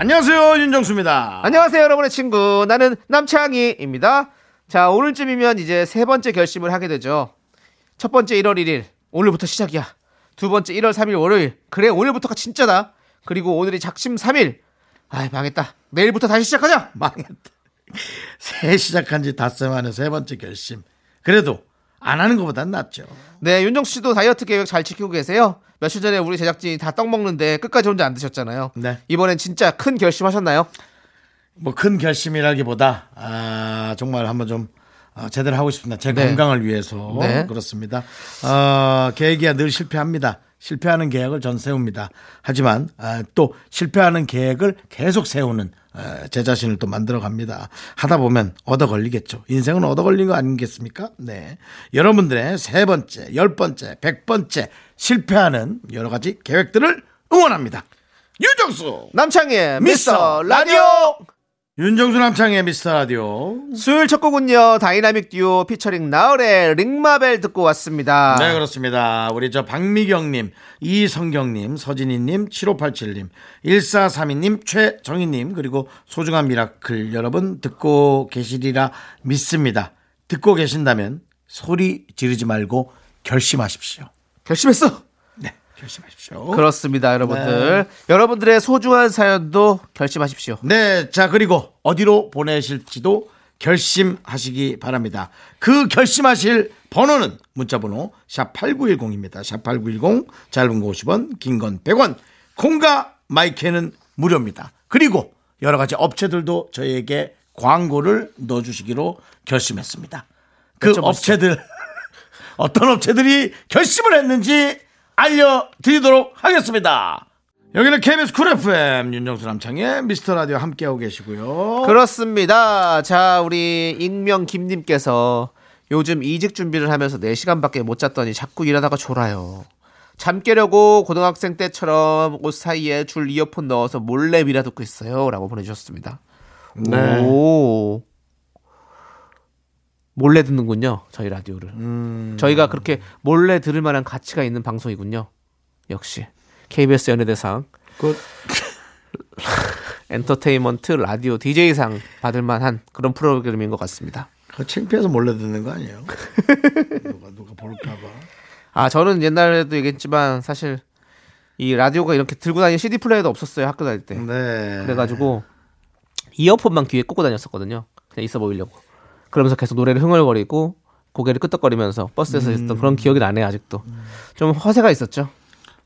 안녕하세요 윤정수입니다. 안녕하세요, 여러분의 친구. 나는 남창희입니다. 자, 오늘쯤이면 이제 세 번째 결심을 하게 되죠. 첫 번째 1월 1일. 오늘부터 시작이야. 두 번째 1월 3일 월요일. 그래, 오늘부터가 진짜다. 그리고 오늘이 작심 3일. 아이, 망했다. 내일부터 다시 시작하자. 망했다. 새 시작한 지 닷새 만에 세 번째 결심. 그래도 안 하는 것보단 낫죠. 네, 윤정수 씨도 다이어트 계획 잘 지키고 계세요? 며칠 전에 우리 제작진이 다 떡 먹는데 끝까지 혼자 안 드셨잖아요. 네. 이번엔 진짜 큰 결심하셨나요? 뭐 큰 결심이라기보다 아, 정말 한번 좀 아, 제대로 하고 싶습니다. 제 네. 건강을 위해서 네. 그렇습니다. 어, 계획이야 늘 실패합니다. 실패하는 계획을 전 세웁니다. 하지만 아, 또 실패하는 계획을 계속 세우는 아, 제 자신을 또 만들어 갑니다. 하다 보면 얻어 걸리겠죠. 인생은 얻어 걸린 거 아니겠습니까? 네. 여러분들의 세 번째, 열 번째, 백 번째 실패하는 여러 가지 계획들을 응원합니다. 윤정수 남창희의 미스터 미스터 라디오! 윤정수 남창희의 미스터 라디오. 수요일 첫 곡은요, 다이나믹 듀오 피처링 나얼의 Ring My Bell 듣고 왔습니다. 네, 그렇습니다. 우리 저 박미경님, 이성경님, 서진희님, 7587님, 1432님, 최정희님, 그리고 소중한 미라클 여러분 듣고 계시리라 믿습니다. 듣고 계신다면 소리 지르지 말고 결심하십시오. 결심했어! 네, 결심하십시오. 그렇습니다, 여러분들. 여러분들의 소중한 사연도 결심하십시오. 네, 자, 그리고 어디로 보내실지도 결심하시기 바랍니다. 그 결심하실 번호는 문자번호 샵 8910입니다. 샵 8910 짧은 거 50원, 긴 건 100원, 콩과 마이크는 무료입니다. 그리고 여러 가지 업체들도 저희에게 광고를 넣어주시기로 결심했습니다. 그. 업체들, 어떤 업체들이 결심을 했는지 알려드리도록 하겠습니다. 여기는 KBS 쿨 FM 윤정수 남창희의 미스터 라디오 함께하고 계시고요. 그렇습니다. 자, 우리 익명 김님께서 요즘 이직 준비를 하면서 4시간밖에 못 잤더니 자꾸 일하다가 졸아요. 잠 깨려고 고등학생 때처럼 옷 사이에 줄 이어폰 넣어서 몰래 미라 듣고 있어요. 라고 보내주셨습니다. 네. 오. 몰래 듣는군요. 저희 라디오를. 음. 저희가 그렇게 몰래 들을 만한 가치가 있는 방송이군요. 역시. KBS 연예대상 그, 엔터테인먼트 라디오 DJ상 받을 만한 그런 프로그램인 것 같습니다. 그 창피해서 몰래 듣는 거 아니에요? 누가 누가 볼까 봐. 아, 저는 옛날에도 얘기했지만 사실 이 라디오가 이렇게 들고 다니는 CD 플레이어도 없었어요. 학교 다닐 때. 네. 그래 가지고 이어폰만 귀에 꽂고 다녔었거든요. 그냥 있어 보이려고. 그러면서 계속 노래를 흥얼거리고 고개를 끄덕거리면서 버스에서 있었던 그런 기억이 나네요. 아직도. 좀 허세가 있었죠.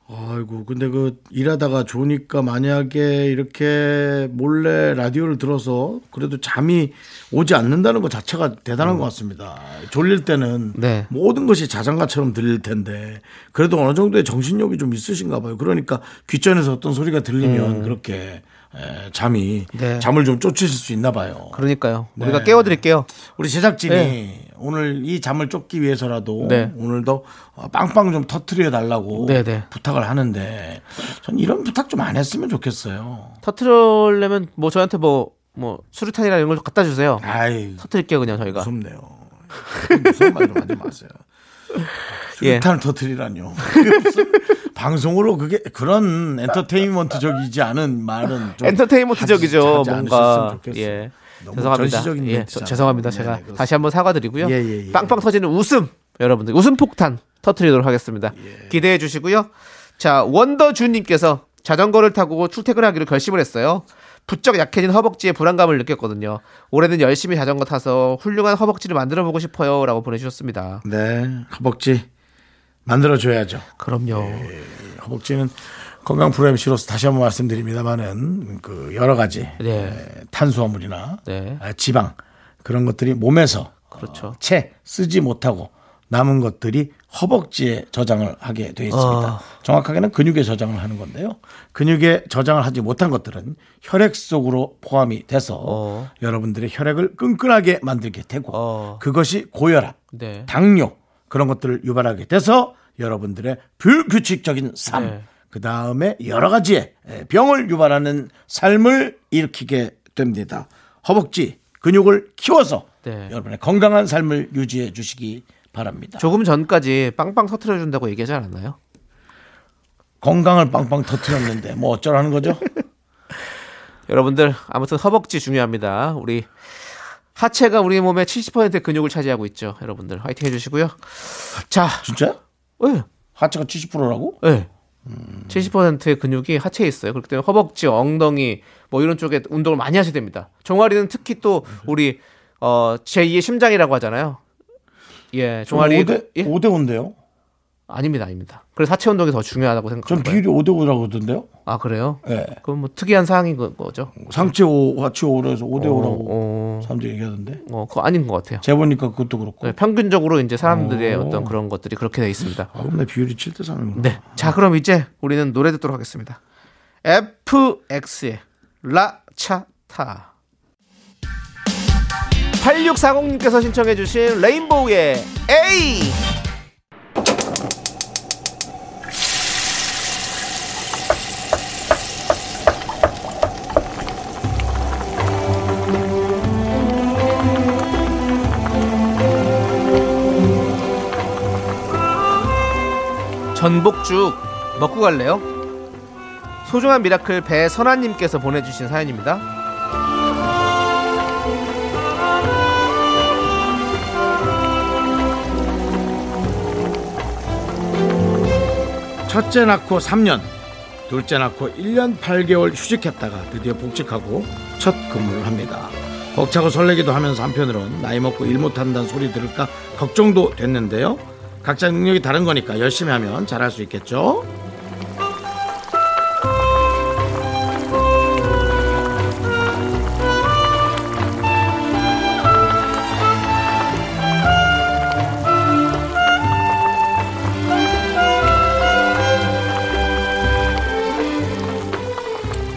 아이고 근데 그 일하다가 좋으니까 만약에 이렇게 몰래 라디오를 들어서 그래도 잠이 오지 않는다는 것 자체가 대단한 것 같습니다. 졸릴 때는 네. 모든 것이 자장가처럼 들릴 텐데 그래도 어느 정도의 정신력이 좀 있으신가 봐요. 그러니까 귓전에서 어떤 소리가 들리면 그렇게 에, 잠이 네. 잠을 좀 쫓으실 수 있나 봐요. 그러니까요. 네. 우리가 깨워드릴게요. 우리 제작진이 네. 오늘 이 잠을 쫓기 위해서라도 네. 오늘도 어, 빵빵 좀 터트려 달라고 네, 네. 부탁을 하는데 전 이런 부탁 좀 안 했으면 좋겠어요. 터트리려면 뭐 저한테 뭐, 뭐 수류탄이나 이런 걸좀 갖다 주세요. 아이 터트릴게요, 그냥 저희가. 무섭네요. 무서운 말좀 하지 마세요. 예. 수탄을 터트리라뇨. 방송으로 그게 그런 엔터테인먼트적이지 않은 말은 좀 엔터테인먼트적이죠. 뭔가. 예. 죄송합니다. 예. 저- 죄송합니다. 네, 제가 네, 그렇습니다. 다시 한번 사과드리고요. 예, 예, 예. 빵빵 터지는 웃음 여러분들 웃음 폭탄 터트리도록 하겠습니다. 예. 기대해 주시고요. 자 원더주님께서 자전거를 타고 출퇴근하기로 결심을 했어요. 부쩍 약해진 허벅지에 불안감을 느꼈거든요. 올해는 열심히 자전거 타서 훌륭한 허벅지를 만들어 보고 싶어요라고 보내주셨습니다. 네, 허벅지 만들어 줘야죠. 그럼요. 허벅지는 건강 프로 MC로서 다시 한번 말씀드립니다만은 그 여러 가지 네. 에, 탄수화물이나 네. 아, 지방 그런 것들이 몸에서 그렇죠. 어, 채 쓰지 못하고 남은 것들이 허벅지에 저장을 하게 되어 있습니다. 아. 정확하게는 근육에 저장을 하는 건데요. 근육에 저장을 하지 못한 것들은 혈액 속으로 포함이 돼서 어. 여러분들의 혈액을 끈끈하게 만들게 되고 어. 그것이 고혈압, 네. 당뇨 그런 것들을 유발하게 돼서 여러분들의 불규칙적인 삶, 네. 그 다음에 여러 가지의 병을 유발하는 삶을 일으키게 됩니다. 허벅지 근육을 키워서 네. 여러분의 건강한 삶을 유지해 주시기 바랍니다. 조금 전까지 빵빵 터트려 준다고 얘기하지 않았나요? 건강을 빵빵 터트렸는데 뭐 어쩌라는 거죠? 여러분들 아무튼 허벅지 중요합니다. 우리 하체가 우리 몸의 70%의 근육을 차지하고 있죠. 여러분들 화이팅 해주시고요. 자, 진짜? 네, 하체가 70%라고? 네. 70%의 근육이 하체에 있어요. 그렇기 때문에 허벅지, 엉덩이 뭐 이런 쪽에 운동을 많이 하셔야 됩니다. 종아리는 특히 또 우리 어 제2의 심장이라고 하잖아요. 예, 종아리 5대, 예? 5대 5인데요? 아닙니다, 아닙니다. 그래서 하체 운동이 더 중요하다고 전 생각합니다. 비율이 5대 5라고 그러던데요? 아 그래요? 예. 그건 뭐 특이한 사항인 거- 거죠. 상체 5, 하체 5로 해서 5대 5라고 어, 사람들이 얘기하던데. 어, 그거 아닌 것 같아요. 재보니까 그것도 그렇고. 네, 평균적으로 이제 사람들의 오. 어떤 그런 것들이 그렇게 돼 있습니다. 아, 그럼 내 비율이 7대 3이구나. 네. 자, 그럼 이제 우리는 노래 듣도록 하겠습니다. FX의 라차타. 8640님께서 신청해주신 레인보우의 A! 전복죽 먹고 갈래요? 소중한 미라클 배선아님께서 보내주신 사연입니다. 첫째 낳고 3년, 둘째 낳고 1년 8개월 휴직했다가 드디어 복직하고 첫 근무를 합니다. 벅차고 설레기도 하면서 한편으론 나이 먹고 일 못한다는 소리 들을까 걱정도 됐는데요. 각자 능력이 다른 거니까 열심히 하면 잘할 수 있겠죠?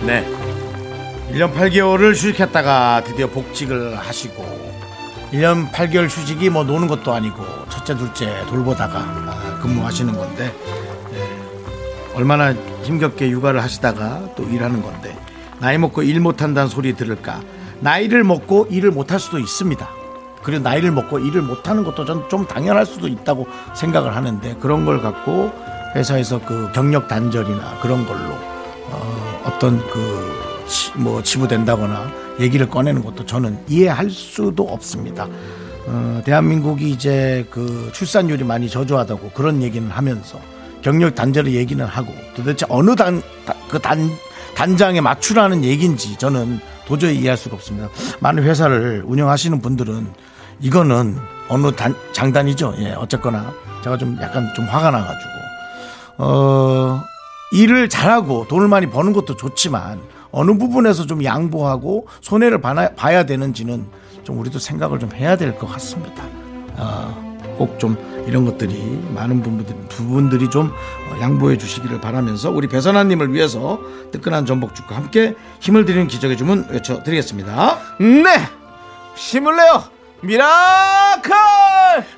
네. 1년 8개월을 휴직했다가 드디어 복직을 하시고 1년 8개월 휴직이 뭐 노는 것도 아니고 첫째 둘째 돌보다가 아, 근무하시는 건데 예, 얼마나 힘겹게 육아를 하시다가 또 일하는 건데 나이 먹고 일 못한다는 소리 들을까? 나이를 먹고 일을 못할 수도 있습니다. 그리고 나이를 먹고 일을 못하는 것도 전 좀 당연할 수도 있다고 생각을 하는데 그런 걸 갖고 회사에서 그 경력 단절이나 그런 걸로 어, 어떤 그 뭐 지부된다거나 얘기를 꺼내는 것도 저는 이해할 수도 없습니다. 어, 대한민국이 이제 그 출산율이 많이 저조하다고 그런 얘기는 하면서 경력 단절의 얘기는 하고 도대체 어느 단 그 단 단장에 맞추라는 얘기인지 저는 도저히 이해할 수가 없습니다. 많은 회사를 운영하시는 분들은 이거는 어느 단 장단이죠. 예, 어쨌거나 제가 좀 약간 좀 화가 나가지고 어, 일을 잘하고 돈을 많이 버는 것도 좋지만 어느 부분에서 좀 양보하고 손해를 봐야, 되는지는 좀 우리도 생각을 좀 해야 될 것 같습니다. 꼭좀 이런 것들이 많은 부분들, 부분들이 좀 어, 양보해 주시기를 바라면서 우리 배선아님을 위해서 뜨끈한 전복죽과 함께 힘을 드리는 기적의 주문 외쳐드리겠습니다. 네! 힘을 내요! 미라클!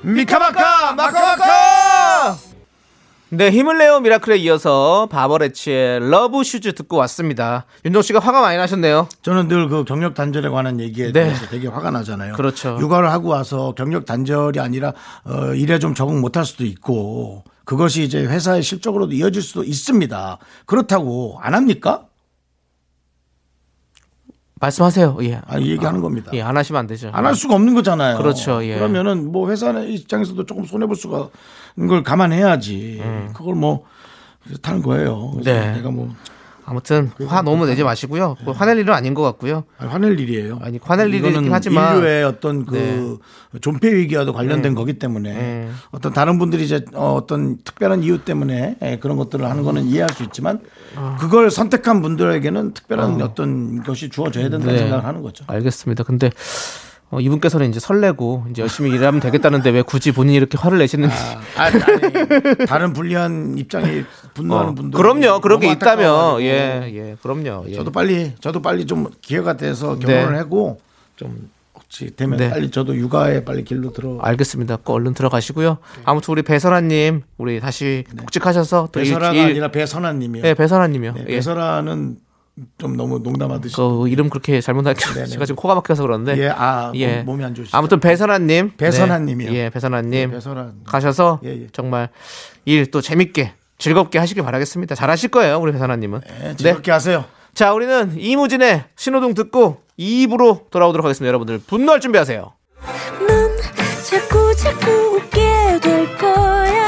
미카마카 마카마카! 네, 힘을 내요 미라클에 이어서 바버렛츠의 Love Shoes 듣고 왔습니다. 윤정수 씨가 화가 많이 나셨네요. 저는 늘 그 경력 단절에 관한 얘기에 네. 대해서 되게 화가 나잖아요. 그렇죠. 육아를 하고 와서 경력 단절이 아니라 어, 일에 좀 적응 못할 수도 있고 그것이 이제 회사의 실적으로도 이어질 수도 있습니다. 그렇다고 안 합니까? 말씀하세요. 예. 아, 이 얘기하는 겁니다. 예, 안 하시면 안 되죠. 안 할 수가 없는 거잖아요. 그렇죠, 예. 그러면은 뭐 회사 입장에서도 조금 손해 볼 수가 걸 감안해야지. 그걸 뭐 그렇다는 거예요. 음. 네. 내가 뭐 아무튼 화 너무 내지 마시고요. 뭐 화낼 일은 아닌 것 같고요. 아니, 화낼 일이에요. 아니, 화낼 일이긴 하지만 인류의 어떤 그 존폐 위기와도 관련된 거기 때문에 네. 어떤 다른 분들이 이제 어, 어떤 특별한 이유 때문에 예, 그런 것들을 하는 거는 이해할 수 있지만 아. 그걸 선택한 분들에게는 특별한 어떤 것이 주어져야 된다는 네. 생각을 하는 거죠. 알겠습니다. 근데 어, 이분께서는 이제 설레고 이제 열심히 일하면 되겠다는데 왜 굳이 본인이 이렇게 화를 내시는지. 아, 아니, 다른 불리한 입장에 분노하는 어, 분들 그럼요. 그런 게 있다면. 예, 예, 그럼요. 예. 저도 빨리 저도 빨리 좀 기회가 돼서 결혼을 하고 좀 혹시 되면 네. 빨리 저도 육아에 빨리 길로 들어. 알겠습니다. 그 얼른 들어가시고요. 아무튼 우리 배설아님 우리 다시 복직하셔서 또 일- 배설아가 일- 아니라 배선아님이요. 네, 배설아님이요. 네, 예. 배설아는 좀 너무 농담하듯이. 그 이름 그렇게 잘못 나니까 네네. 제가 지금 코가 막혀서 그러는데 예, 아, 예. 몸, 이 안 좋으시죠. 아무튼 배선아님 배선아님이요. 네. 예, 배선아님 네, 배선아. 가셔서 예, 예. 정말 일 또 재밌게 즐겁게 하시길 바라겠습니다. 잘하실 거예요, 우리 배선아님은. 네, 즐겁게 하세요. 자, 우리는 이무진의 신호등 듣고 2부로 돌아오도록 하겠습니다. 여러분들 분노할 준비하세요. 넌 자꾸 자꾸 웃게 될 거야.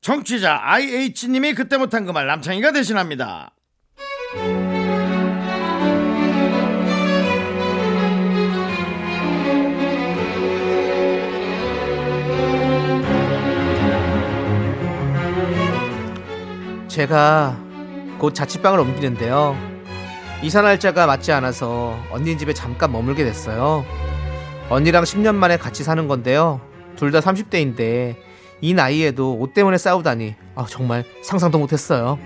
청취자 IH님이 그때 못한 그 말 남창희가 대신합니다. 제가 곧 자취방을 옮기는데요. 이사 날짜가 맞지 않아서 언니 집에 잠깐 머물게 됐어요. 언니랑 10년 만에 같이 사는 건데요. 둘 다 30대인데 이 나이에도 옷 때문에 싸우다니 아, 정말 상상도 못했어요.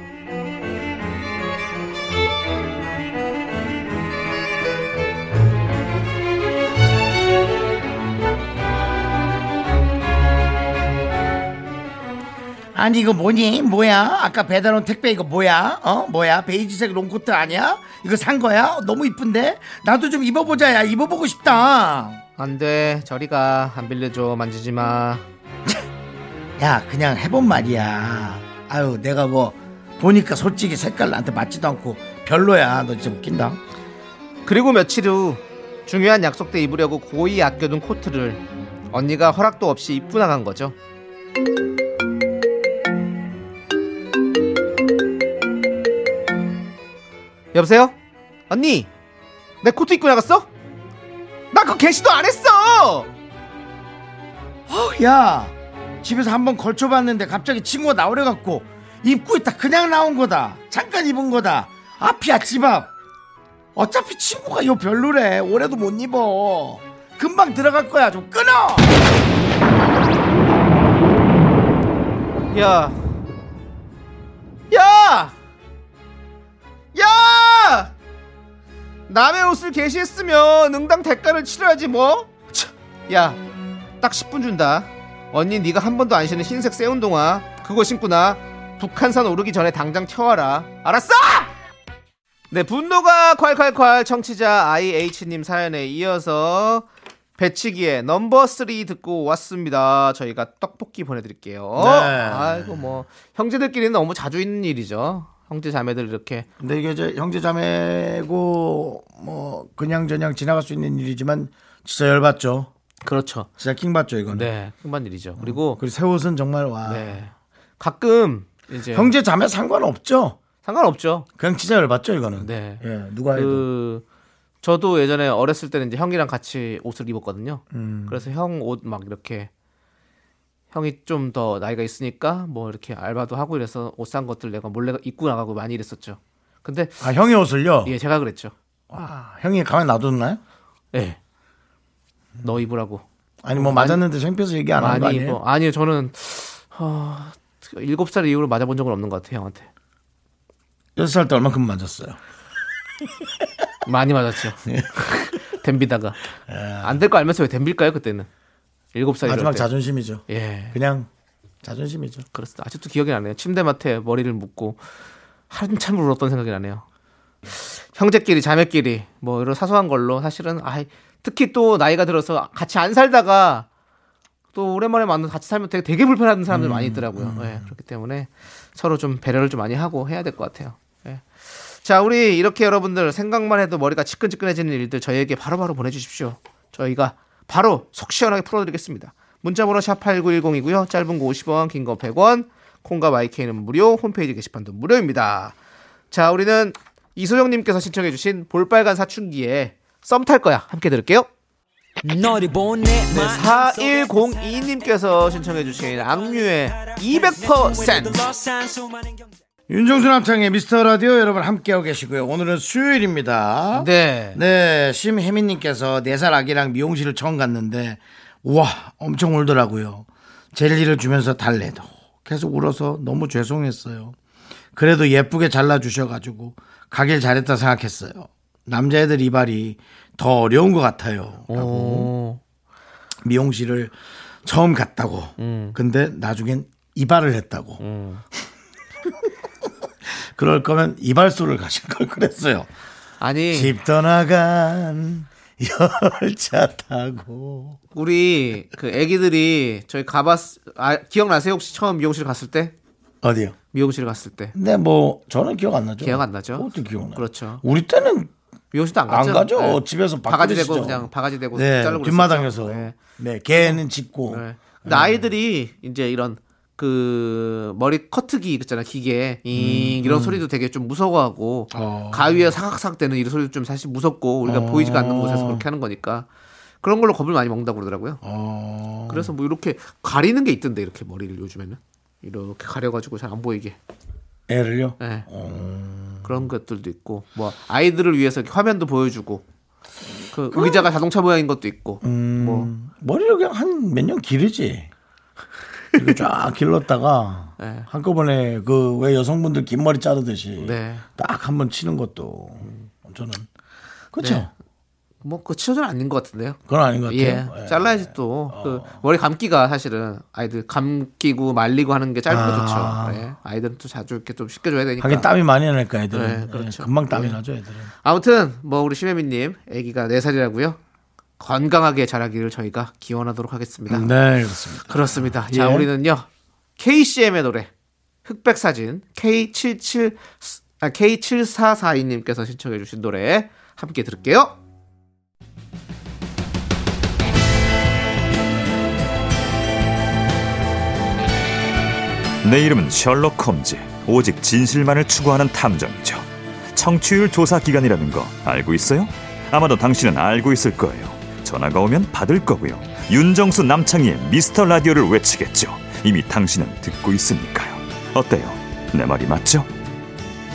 아니 이거 뭐니? 뭐야? 아까 배달 온 택배 이거 뭐야? 어? 뭐야? 베이지색 롱코트 아니야? 이거 산 거야? 너무 이쁜데? 나도 좀 입어보자 야 입어보고 싶다 안 돼. 저리 가 안 빌려줘. 만지지 마. 야 그냥 해본 말이야 아유 내가 뭐 보니까 솔직히 색깔 나한테 맞지도 않고 별로야 너 진짜 웃긴다 그리고 며칠 후 중요한 약속 때 입으려고 고이 아껴둔 코트를 언니가 허락도 없이 입고 나간 거죠. 여보세요? 언니, 내 코트 입고 나갔어? 나 그거 게시도 안 했어! 야 집에서 한번 걸쳐봤는데 갑자기 친구가 나오래 갖고 입고 있다 그냥 나온 거다. 잠깐 입은 거다. 앞이야 집 앞. 어차피 친구가 요 별로래. 올해도 못 입어. 금방 들어갈 거야. 좀 끊어! 야, 야, 야! 남의 옷을 게시했으면 응당 대가를 치러야지 뭐. 차, 야, 딱 10분 준다. 언니 네가 한 번도 안 신은 흰색 새 운동화 그거 신고 나 북한산 오르기 전에 당장 튀어와라. 알았어? 네, 분노가 콸콸콸 청취자 IH님 사연에 이어서 배치기의 넘버 3 듣고 왔습니다. 저희가 떡볶이 보내드릴게요. 네. 아이고 뭐 형제들끼리는 너무 자주 있는 일이죠. 형제 자매들 이렇게 근데 이게 이제 형제 자매고 뭐 그냥 저냥 지나갈 수 있는 일이지만 진짜 열받죠 그렇죠. 진짜 킹받죠 이거는 네, 큰 일이죠. 그리고 그리고 새 옷은 정말 와 네 가끔 이제 형제 자매 상관없죠 상관없죠. 그냥 진짜 열받죠 이거는 네. 예 누가 해도 그 저도 예전에 어렸을 때는 이제 형이랑 같이 옷을 입었거든요. 음. 그래서 형 옷 막 이렇게 형이 좀 더 나이가 있으니까 뭐 이렇게 알바도 하고 이래서 옷 산 것들 내가 몰래 입고 나가고 많이 이랬었죠. 근데 아 형의 옷을요 예 제가 그랬죠. 와, 형이 가만히 놔뒀나요? 예. 너 입으라고. 아니 뭐 맞았는데 창피해서 얘기 안 하는 거 아니에요? 입어. 아니요 저는 어, 일곱 살 이후로 맞아본 적은 없는 것 같아요 형한테. 여섯 살때 얼마큼 맞았어요? 많이 맞았죠. 예. 댐비다가 안 될 거 알면서 왜 댐빌까요 그때는? 일곱 살 이럴 마지막 때. 자존심이죠. 예. 그냥 자존심이죠. 그렇습니다. 아직도 기억이 나네요. 침대맡에 머리를 묶고 한참 울었던 생각이 나네요. 형제끼리 자매끼리 뭐 이런 사소한 걸로 사실은 아 특히 또 나이가 들어서 같이 안 살다가 또 오랜만에 만나 같이 살면 되게, 되게 불편한 사람들 많이 있더라고요. 예, 그렇기 때문에 서로 좀 배려를 좀 많이 하고 해야 될 것 같아요. 예. 자, 우리 이렇게 여러분들 생각만 해도 머리가 지끈지끈해지는 일들 저희에게 바로 바로 보내주십시오. 저희가 바로 속 시원하게 풀어드리겠습니다. 문자번호 샵8910이고요. 짧은 거 50원, 긴 거 100원, 콩과 마이케이는 무료, 홈페이지 게시판도 무료입니다. 자, 우리는 이소영님께서 신청해주신 볼빨간 사춘기에 썸 탈 거야. 함께 들을게요. 네, 4102님께서 신청해주신 악뮤의 200%. 윤정수 남창의 미스터 라디오 여러분 함께하고 계시고요. 오늘은 수요일입니다. 네. 네, 심혜민님께서 4살 아기랑 미용실을 처음 갔는데, 우와, 엄청 울더라고요. 젤리를 주면서 달래도 계속 울어서 너무 죄송했어요. 그래도 예쁘게 잘라주셔가지고 가길 잘했다 생각했어요. 남자애들 이발이 더 어려운 것 같아요. 라고 미용실을 처음 갔다고. 근데 나중엔 이발을 했다고. 그럴 거면 이발소를 가신 걸 그랬어요. 아니, 집 떠나간 열차 타고 우리 그 애기들이 저희 가봤, 아, 기억나세요? 혹시 처음 미용실 갔을 때? 어디요? 미용실 갔을 때. 근데 뭐 저는 기억 안 나죠. 기억 안 나죠? 어떻게 기억나? 그렇죠. 우리 때는 미용실도 안안 가죠? 가죠. 네. 집에서 바가지. 대고 그냥 바가지 대고 네, 자르고 뒷마당에서 그랬었죠. 네, 개는 짚고 네. 근데 아이들이 이제 이런 그 머리 커트기 있잖아 기계 잉 이런 소리도 되게 좀 무서워하고 음, 어. 가위에 사각사각 되는 이런 소리도 좀 사실 무섭고 우리가 어. 보이지가 않는 곳에서 그렇게 하는 거니까 그런 걸로 겁을 많이 먹는다고 그러더라고요. 어, 그래서 뭐 이렇게 가리는 게 있던데 이렇게 머리를 요즘에는 이렇게 가려가지고 잘 안 보이게. 애를요. 네. 어. 그런 것들도 있고 뭐 아이들을 위해서 화면도 보여주고 그 의자가 자동차 모양인 것도 있고 음, 뭐 머리를 그냥 한 몇 년 기르지. 쫙 길렀다가 네. 한꺼번에 그 왜 여성분들 긴 머리 자르듯이 네. 딱 한 번 치는 것도 저는 그렇죠. 네. 뭐그 치료는 아닌 것 같은데요. 그건 아닌 것 예, 같아요. 예. 잘라야지 또그 머리 감기가 사실은 아이들 감기고 말리고 하는 게게 아. 좋죠. 예. 아이들은 또 자주 이렇게 좀 씻겨줘야 되니까. 하긴 땀이 많이 나니까 애들은 네, 예, 그렇죠. 금방 땀이 예. 나죠 애들은. 아무튼 뭐 우리 심혜민님 아기가 4 살이라고요. 건강하게 자라기를 저희가 기원하도록 하겠습니다. 네 그렇습니다. 그렇습니다. 자, 예. 우리는요. KCM의 노래 흑백 사진 K77 아, K7442님께서 신청해 주신 노래 함께 들을게요. 내 이름은 셜록 홈즈. 오직 진실만을 추구하는 탐정이죠. 청취율 조사 기간이라는 거 알고 있어요? 아마도 당신은 알고 있을 거예요. 전화가 오면 받을 거고요. 윤정수 남창희의 미스터 라디오를 외치겠죠. 이미 당신은 듣고 있으니까요. 어때요? 내 말이 맞죠?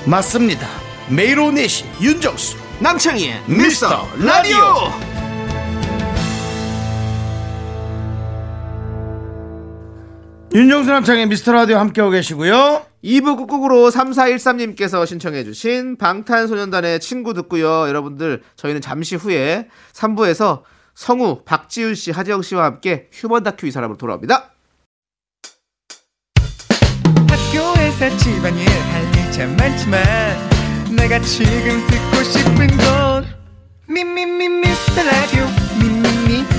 맞습니다. 매일 오후 4시 윤정수 남창희의 미스터 라디오. 윤정수 남창의 미스터 라디오 함께하고 계시고요. 2부 끝곡으로 3413님께서 신청해주신 방탄소년단의 친구 듣고요. 여러분들, 저희는 잠시 후에 3부에서 성우, 박지윤 씨, 하지영 씨와 함께 휴먼 다큐 이 사람으로 돌아옵니다. 학교에서 집안일 할일참 많지만 내가 지금 듣고 싶은 건 미미미 미스터 라디오 미미미 미미미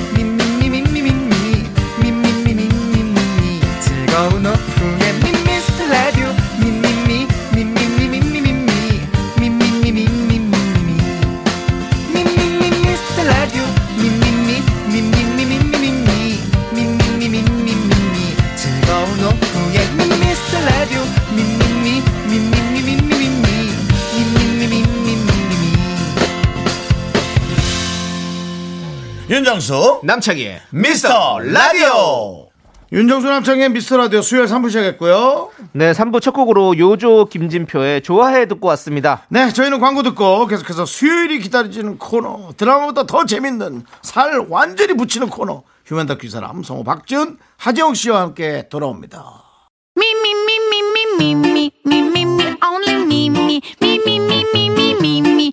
윤정수 남창희의 미스터 라디오. 윤정수 남창의 미스터 라디오 수요일 3부 시작했고요. 네, 3부 첫 곡으로 요조 김진표의 좋아해 듣고 왔습니다. 네, 저희는 광고 듣고 계속해서 수요일이 기다려지는 코너, 드라마보다 더 재밌는 살 완전히 붙이는 코너, 휴먼 다큐 이 사람 성우 박지은, 하지영 씨와 함께 돌아옵니다. Me, me, me, me, me, me, me, me, me, me, only me, me, me, me, me, me, me, me, me,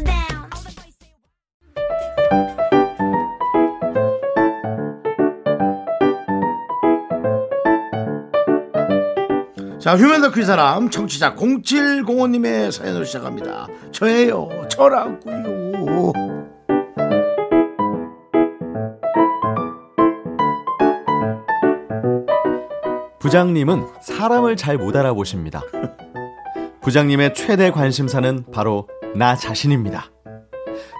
자 다큐 이 사람 청취자 0705님의 사연으로 시작합니다 저예요 저라고요 부장님은 사람을 잘 못 알아보십니다. 부장님의 최대 관심사는 바로 나 자신입니다.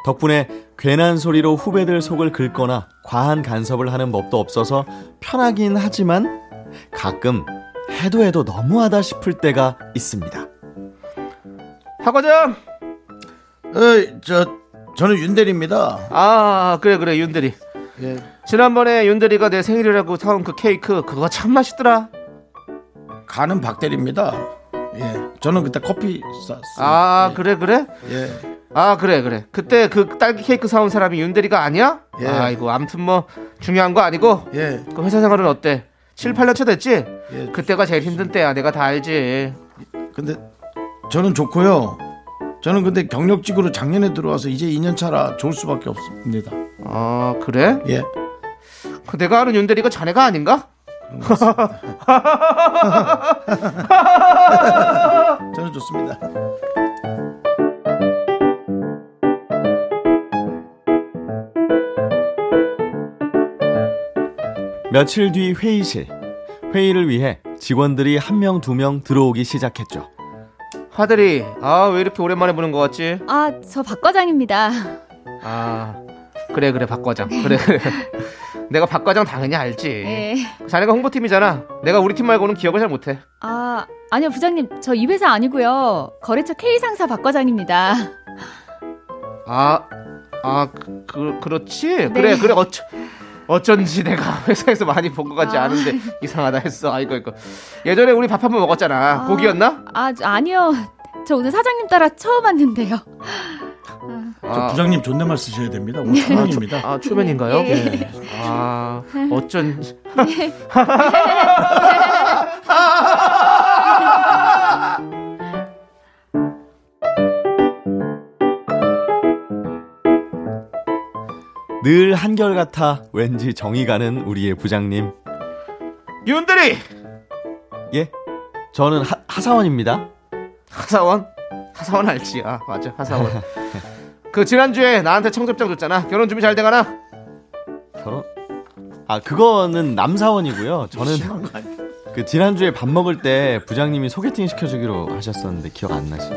덕분에 괜한 소리로 후배들 속을 긁거나 과한 간섭을 하는 법도 없어서 편하긴 하지만 가끔 해도 해도 너무하다 싶을 때가 있습니다. 박과장 어, 저 저는 윤대리입니다 아 그래 그래 윤대리 예. 지난번에 윤대리가 내 생일이라고 사온 그 케이크 그거 참 맛있더라 가는 박대리입니다 예 저는 그때 커피 쌌어요 아 그래 그래 예. 아 그래 그래 그때 그 딸기 케이크 사온 사람이 윤대리가 아니야? 예. 아이고 아무튼 뭐 중요한 거 아니고 예. 그 회사 생활은 어때? 7, 8년 차 됐지? 예. 그때가 제일 힘든 때야 내가 다 알지 근데 저는 좋고요. 저는 근데 경력직으로 작년에 들어와서 이제 2년 차라 좋을 수밖에 없습니다. 아 그래? 예. 그 내가 아는 윤대리가 자네가 아닌가? 저는 좋습니다. 며칠 뒤 회의실. 회의를 위해 직원들이 한 명, 두 명 들어오기 시작했죠. 하들이 아 왜 이렇게 오랜만에 보는 거 같지? 아, 저 박 과장입니다. 아 그래 그래 박 과장 그래 그래 내가 박 과장 당연히 알지 예. 자네가 홍보팀이잖아 내가 우리 팀 말고는 기억을 잘 못해 아, 아니요, 부장님. 저 이 회사 아니고요. 거래처 K상사 박 과장입니다. 아, 아, 그, 그 그렇지. 네. 그래, 그래. 어쩌, 어쩐지 내가 회사에서 많이 본 것 같지 아. 않은데 이상하다 했어. 아이고, 이거. 예전에 우리 밥 한 번 먹었잖아. 아. 고기였나? 아, 저- 아니요. 저 오늘 사장님 따라 처음 왔는데요. 저 아, 부장님 존댓말 쓰셔야 됩니다. 오늘 초면입니다. 아, 초면인가요? 예. 아, 어쩐지. 늘 한결같아 왠지 정이 가는 우리의 부장님. 윤들이 예? 저는 하, 하사원입니다. 하사원? 하사원 알지? 아, 맞아. 하사원. 그 지난주에 나한테 청첩장 줬잖아. 결혼 준비 잘 돼가나? 결혼? 아 그거는 남사원이고요. 저는 그 지난주에 밥 먹을 때 부장님이 소개팅 시켜주기로 하셨었는데 기억 안 나시?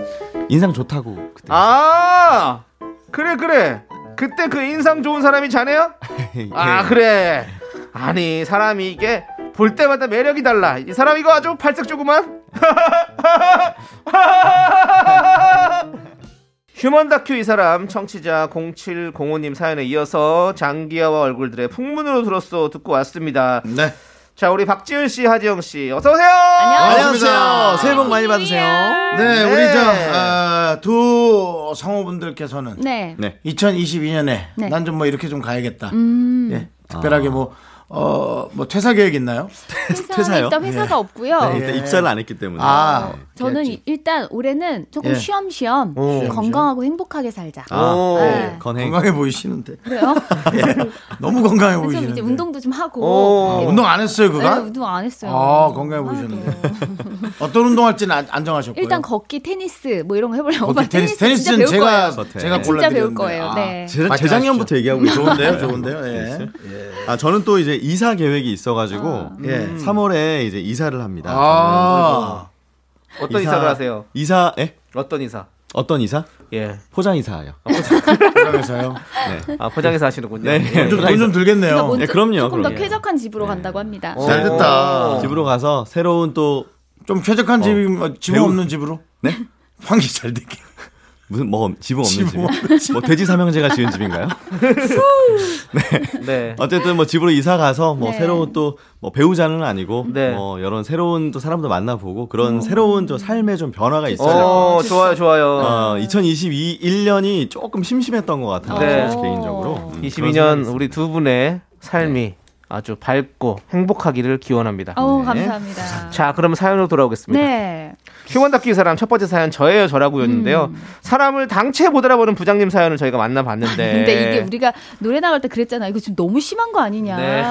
인상 좋다고 그때. 아, 그래, 그래. 그때 그 인상 좋은 사람이 자네야? 예. 아 그래 아니 사람이 이게 볼 때마다 매력이 달라 이 사람 이거 아주 팔색 조구만 휴먼 다큐 이 사람 청취자 0705님 사연에 이어서 장기하와 얼굴들의 풍문으로 들었어 듣고 왔습니다 네. 자 우리 박지은 씨 하지영 씨 어서 오세요 안녕하세요. 새해 복 많이 받으세요. 네, 네. 우리 저, 어, 두 성우분들께서는 네. 네. 2022년에 네. 난좀 뭐 이렇게 좀 가야겠다. 음. 예. 특별하게 뭐, 어, 뭐 퇴사 계획 있나요? 퇴사요? 일단 회사가 없고요. 네, 일단 입사를 안 했기 때문에. 아, 저는 그래야지. 일단 올해는 조금 예. 쉬엄쉬엄 오. 건강하고 행복하게 살자. 아, 오. 네. 건강해 보이시는데. 그래요? 너무 건강해 좀 보이시는데. 이제 운동도 좀 하고. 오. 네. 운동 안 했어요, 네, 그가? 운동 안 했어요. 아, 건강해 보이셨는데. 어떤 운동 할지는 안, 안 정하셨고요. 일단 걷기, 테니스 뭐 이런 거 해보려고. 걷기, 테니스, 진짜 테니스는 배울 제가, 거예요. 제가 네. 골라 진짜 배울 거예요. 아, 네. 재, 파이팅 재작년부터 하십시오. 얘기하고. 좋은데요, 좋은데요. 예. 아 저는 또 이제 이사 계획이 있어가지고 예. 3월에 이제 이사를 합니다. 아, 어떤 이사 를 하세요 이사 예? 어떤 이사 어떤 이사? 예. 포장 이사요. 그러면서요. 네. 아 포장해서 하시는군요 네. 예. 돈좀 들겠네요. 그러니까 뭐 네, 조- 그럼요, 조금 더 그럼요. 쾌적한 집으로 간다고 합니다. 어. 잘 됐다. 집으로 가서 새로운 또 좀 쾌적한 집이 뭐, 짐 배우- 없는 집으로? 네? 환기 잘 되게. 무슨 뭐 지붕 없는 집? 뭐 돼지 삼형제가 지은 집인가요? 네. 어쨌든 뭐 집으로 이사 가서 뭐 네. 새로운 또 뭐 배우자는 아니고 네. 뭐 이런 새로운 또 사람도 만나보고 그런 새로운 저 삶의 좀 변화가 있어요. 어, 좋아요, 좋아요. 어, 2022 1년이 조금 심심했던 것 같아요. 네. 저 개인적으로. 음, 그런 22년 우리 두 분의 삶이 아주 밝고 행복하기를 기원합니다. 어우, 네. 감사합니다. 자, 그러면 사연으로 돌아오겠습니다. 네. 휴먼 다큐 이 사람 첫 번째 사연 저예요 저라고였는데요. 사람을 당최 못 알아보는 부장님 사연을 저희가 만나봤는데. 근데 이게 우리가 노래 나갈 때 그랬잖아. 이거 지금 너무 심한 거 아니냐. 네.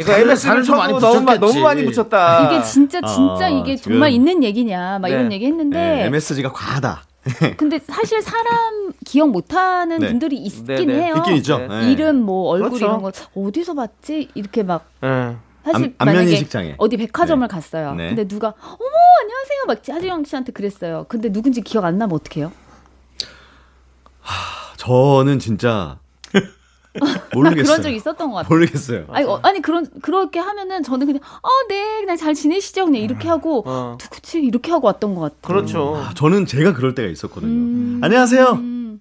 이거 살을 MS를 좀 많이 너무, 붙였겠지. 너무 많이 붙였다. 이게 진짜 진짜 아, 이게 지금- 정말 있는 얘기냐 막 이런 네. 얘기 했는데 네, MSG가 과하다. 근데 사실 사람 기억 못하는 네. 분들이 있긴 네, 네. 해요. 있긴 있죠. 네. 네. 이름 뭐 얼굴 그렇죠. 이런 거 어디서 봤지 이렇게 막 예. 사실 안- 만약에 인식장애. 어디 백화점을 네. 갔어요. 네. 근데 누가 어머 안녕하세요 막 하지영 씨한테 그랬어요. 근데 누군지 기억 안 나면 어떡해요? 저는 진짜 모르겠어요. 그런 적 있었던 것 같아요. 모르겠어요. 아니, 어, 아니 그런 그렇게 하면은 저는 그냥 어네 그냥 잘 지내시죠 그냥 이렇게 하고 어. 누구지 이렇게 하고 왔던 것 같아요. 그렇죠. 아, 저는 제가 그럴 때가 있었거든요. 음. 안녕하세요. 음.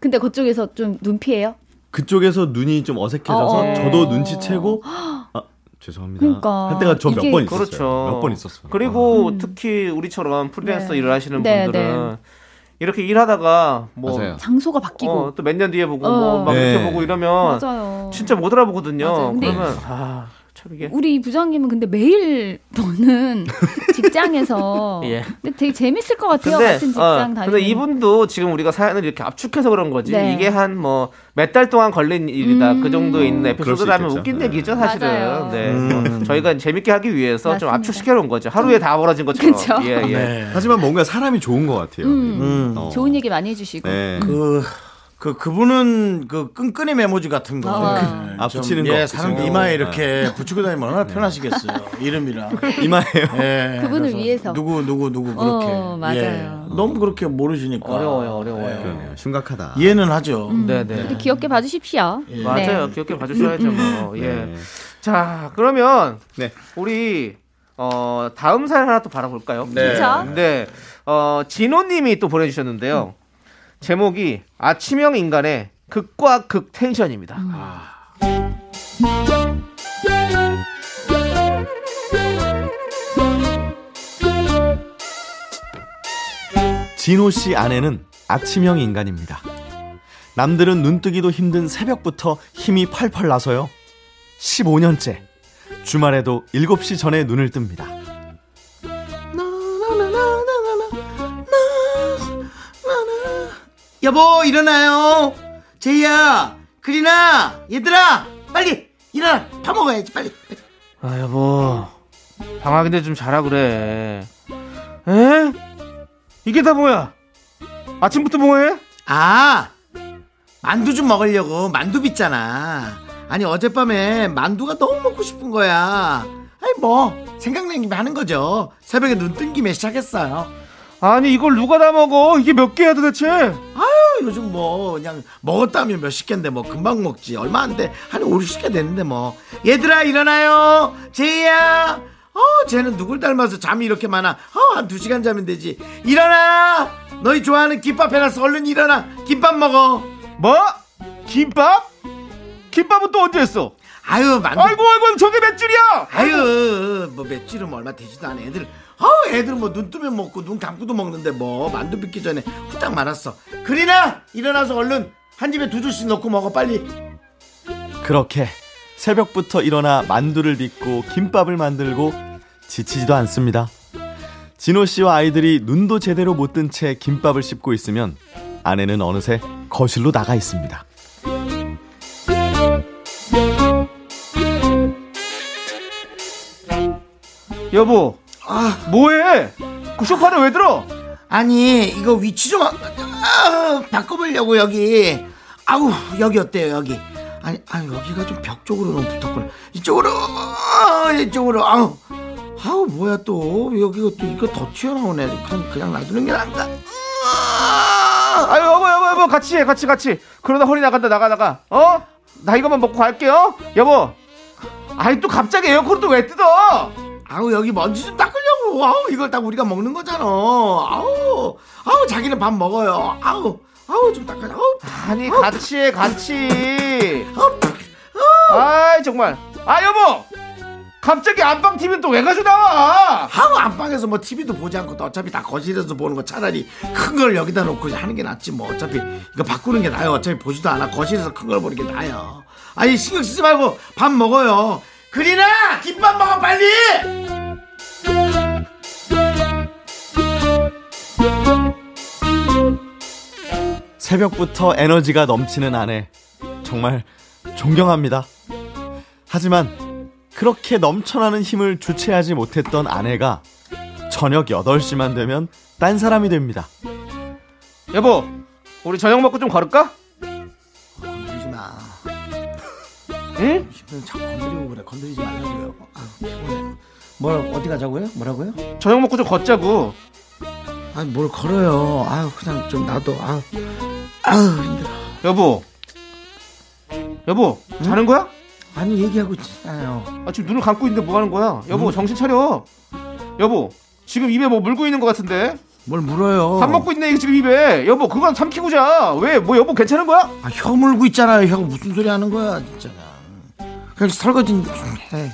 근데 그쪽에서 좀 눈 피해요? 그쪽에서 눈이 좀 어색해져서 어. 저도 눈치채고 아 죄송합니다. 그러니까. 할 때가 저 몇 번 있었어요. 그렇죠. 몇 번 있었어요. 그리고 음. 특히 우리처럼 프리랜서 네. 일을 하시는 네, 분들은 네. 이렇게 일하다가 뭐 맞아요. 장소가 바뀌고 어, 또몇 년 뒤에 보고 어. 뭐막 네. 이렇게 보고 이러면 맞아요. 진짜 못 알아보거든요. 그러면 아, 참 이게 우리 부장님은 근데 매일 보는 직장에서 예. 근데 되게 재밌을 것 같아요. 근데, 같은 직장 어, 다니는. 근데 이분도 지금 우리가 사연을 이렇게 압축해서 그런 거지. 네. 이게 한 뭐 몇 달 동안 걸린 일이다. 음. 그 정도 있는 수 에피소드라면. 웃긴 네. 얘기죠, 사실은. 맞아요. 네. 음. 저희가 재밌게 하기 위해서 좀 맞습니다. 압축시켜 놓은 거죠. 하루에 다 벌어진 것처럼. 그쵸. 예, 예. 네. 하지만 뭔가 사람이 좋은 것 같아요. 음. 어. 좋은 얘기 많이 해주시고. 네. 그, 그, 그분은 그 끈끈이 메모지 같은 거. 아. 네, 아, 좀, 붙이는 예, 거, 사람 붙이는 거. 이마에 이렇게 붙이고 다니면 얼마나 편하시겠어요. 이름이랑. 이마예요. 예, 그분을 위해서. 누구, 누구, 누구 그렇게. 어, 맞아요. 예, 너무 그렇게 모르시니까. 어려워요, 어려워요. 그러네요. 심각하다. 이해는 하죠. 네, 네. 근데 귀엽게 봐주십시오. 예. 맞아요. 네. 기억해 봐주셔야죠. 뭐. 예. 네. 자, 그러면 네. 우리 어, 다음 사연 하나 또 바라볼까요? 네. 그쵸? 네. 어, 진호님이 또 보내주셨는데요. 제목이 아침형 인간의 극과 극 텐션입니다. 진호 씨 아내는 아침형 인간입니다. 남들은 눈뜨기도 힘든 새벽부터 힘이 펄펄 나서요. 15년째 주말에도 7시 전에 눈을 뜹니다. 여보, 일어나요. 제이야, 그리나, 얘들아, 빨리, 일어나. 밥 먹어야지, 빨리. 아, 여보. 방학인데 좀 자라 그래. 에? 이게 다 뭐야? 아침부터 뭐해? 아, 만두 좀 먹으려고 만두 빚잖아. 아니 어젯밤에 만두가 너무 먹고 싶은 거야. 아니 뭐 생각난 김에 하는 거죠. 새벽에 눈 뜬 김에 시작했어요. 아니, 이걸 누가 다 먹어? 이게 몇 개야 도대체? 아유 요즘 뭐 그냥 먹었다면 몇십 개인데 뭐 금방 먹지 얼마 안 돼. 한 5, 60개 됐는데 뭐 얘들아 일어나요. 제이야. 어 쟤는 누굴 닮아서 잠이 이렇게 많아. 어한 두 시간 자면 되지. 일어나. 너희 좋아하는 김밥 해놨어. 얼른 일어나. 김밥 먹어. 뭐? 김밥? 김밥은 또 언제 했어? 아유 만두. 아이고, 아이고, 저게 몇 줄이야? 아유 뭐 맷줄은 뭐 얼마 되지도 않아 애들 어 애들 뭐눈 뜨면 먹고 눈 감고도 먹는데 뭐 만두 빚기 전에 후딱 말았어 그리나 일어나서 얼른 한 입에 두 줄씩 넣고 먹어 빨리 그렇게 새벽부터 일어나 만두를 빚고 김밥을 만들고 지치지도 않습니다. 진호 씨와 아이들이 눈도 제대로 못 뜬 채 김밥을 씹고 있으면 아내는 어느새 거실로 나가 있습니다. 여보, 아 뭐해? 그 소파를 왜 들어? 아니 이거 위치 좀 아, 아, 바꿔보려고 여기 아우 여기 어때요 여기 아니 아 여기가 좀 벽 쪽으로 너무 붙었구나 이쪽으로 아, 이쪽으로 아우 아우 뭐야 또 여기가 또 이거 더 튀어나오네 그냥 그냥 놔두는 게 나은가 아, 아유, 여보, 여보, 여보, 같이 해, 같이, 같이. 그러다 허리 나간다, 나가, 나가. 어? 나 이것만 먹고 갈게요. 여보. 아이, 또 갑자기 에어컨을 또 왜 뜯어? 아우 여기 먼지 좀 닦으려고 아우 아우 이걸 다 우리가 먹는 거잖아. 아우 아우 자기는 밥 먹어요. 아우 아우 좀 닦아. 아우 아니 같이 해 같이. 아우 아이 정말. 아 여보. 갑자기 안방 TV는 또 왜 가져 나와? 아우 안방에서 뭐 TV도 보지 않고 또 어차피 다 거실에서 보는 거 차라리 큰 걸 여기다 놓고 하는 게 낫지 뭐 어차피 이거 바꾸는 게 나아요. 어차피 보지도 않아 거실에서 큰 걸 보는 게 나아요. 아니 신경 쓰지 말고 밥 먹어요. 그리나 김밥 먹어 빨리. 새벽부터 에너지가 넘치는 아내. 정말 존경합니다. 하지만 그렇게 넘쳐나는 힘을 주체하지 못했던 아내가 저녁 8시만 되면 딴 사람이 됩니다. 여보. 우리 저녁 먹고 좀 걸을까? 건드리지 마. 응? 힘든 자꾸 그래. 건드리지 말라고요. 아, 피곤해. 뭘 어디 가자고요? 뭐라고요? 저녁 먹고 좀 걷자고. 아니 뭘 걸어요. 아 그냥 좀 놔둬. 아, 아우 힘들어. 여보. 여보. 자는 거야? 아니 얘기하고 있잖아요. 아 지금 눈을 감고 있는데 뭐 하는 거야? 여보 정신 차려. 여보. 지금 입에 뭐 물고 있는 것 같은데? 뭘 물어요? 밥 먹고 있네 이거 지금 입에. 여보 그건 삼키고 자. 왜? 뭐 여보 괜찮은 거야? 아, 혀 물고 있잖아요. 혀 무슨 소리 하는 거야 진짜. 그냥 설거지 좀 해.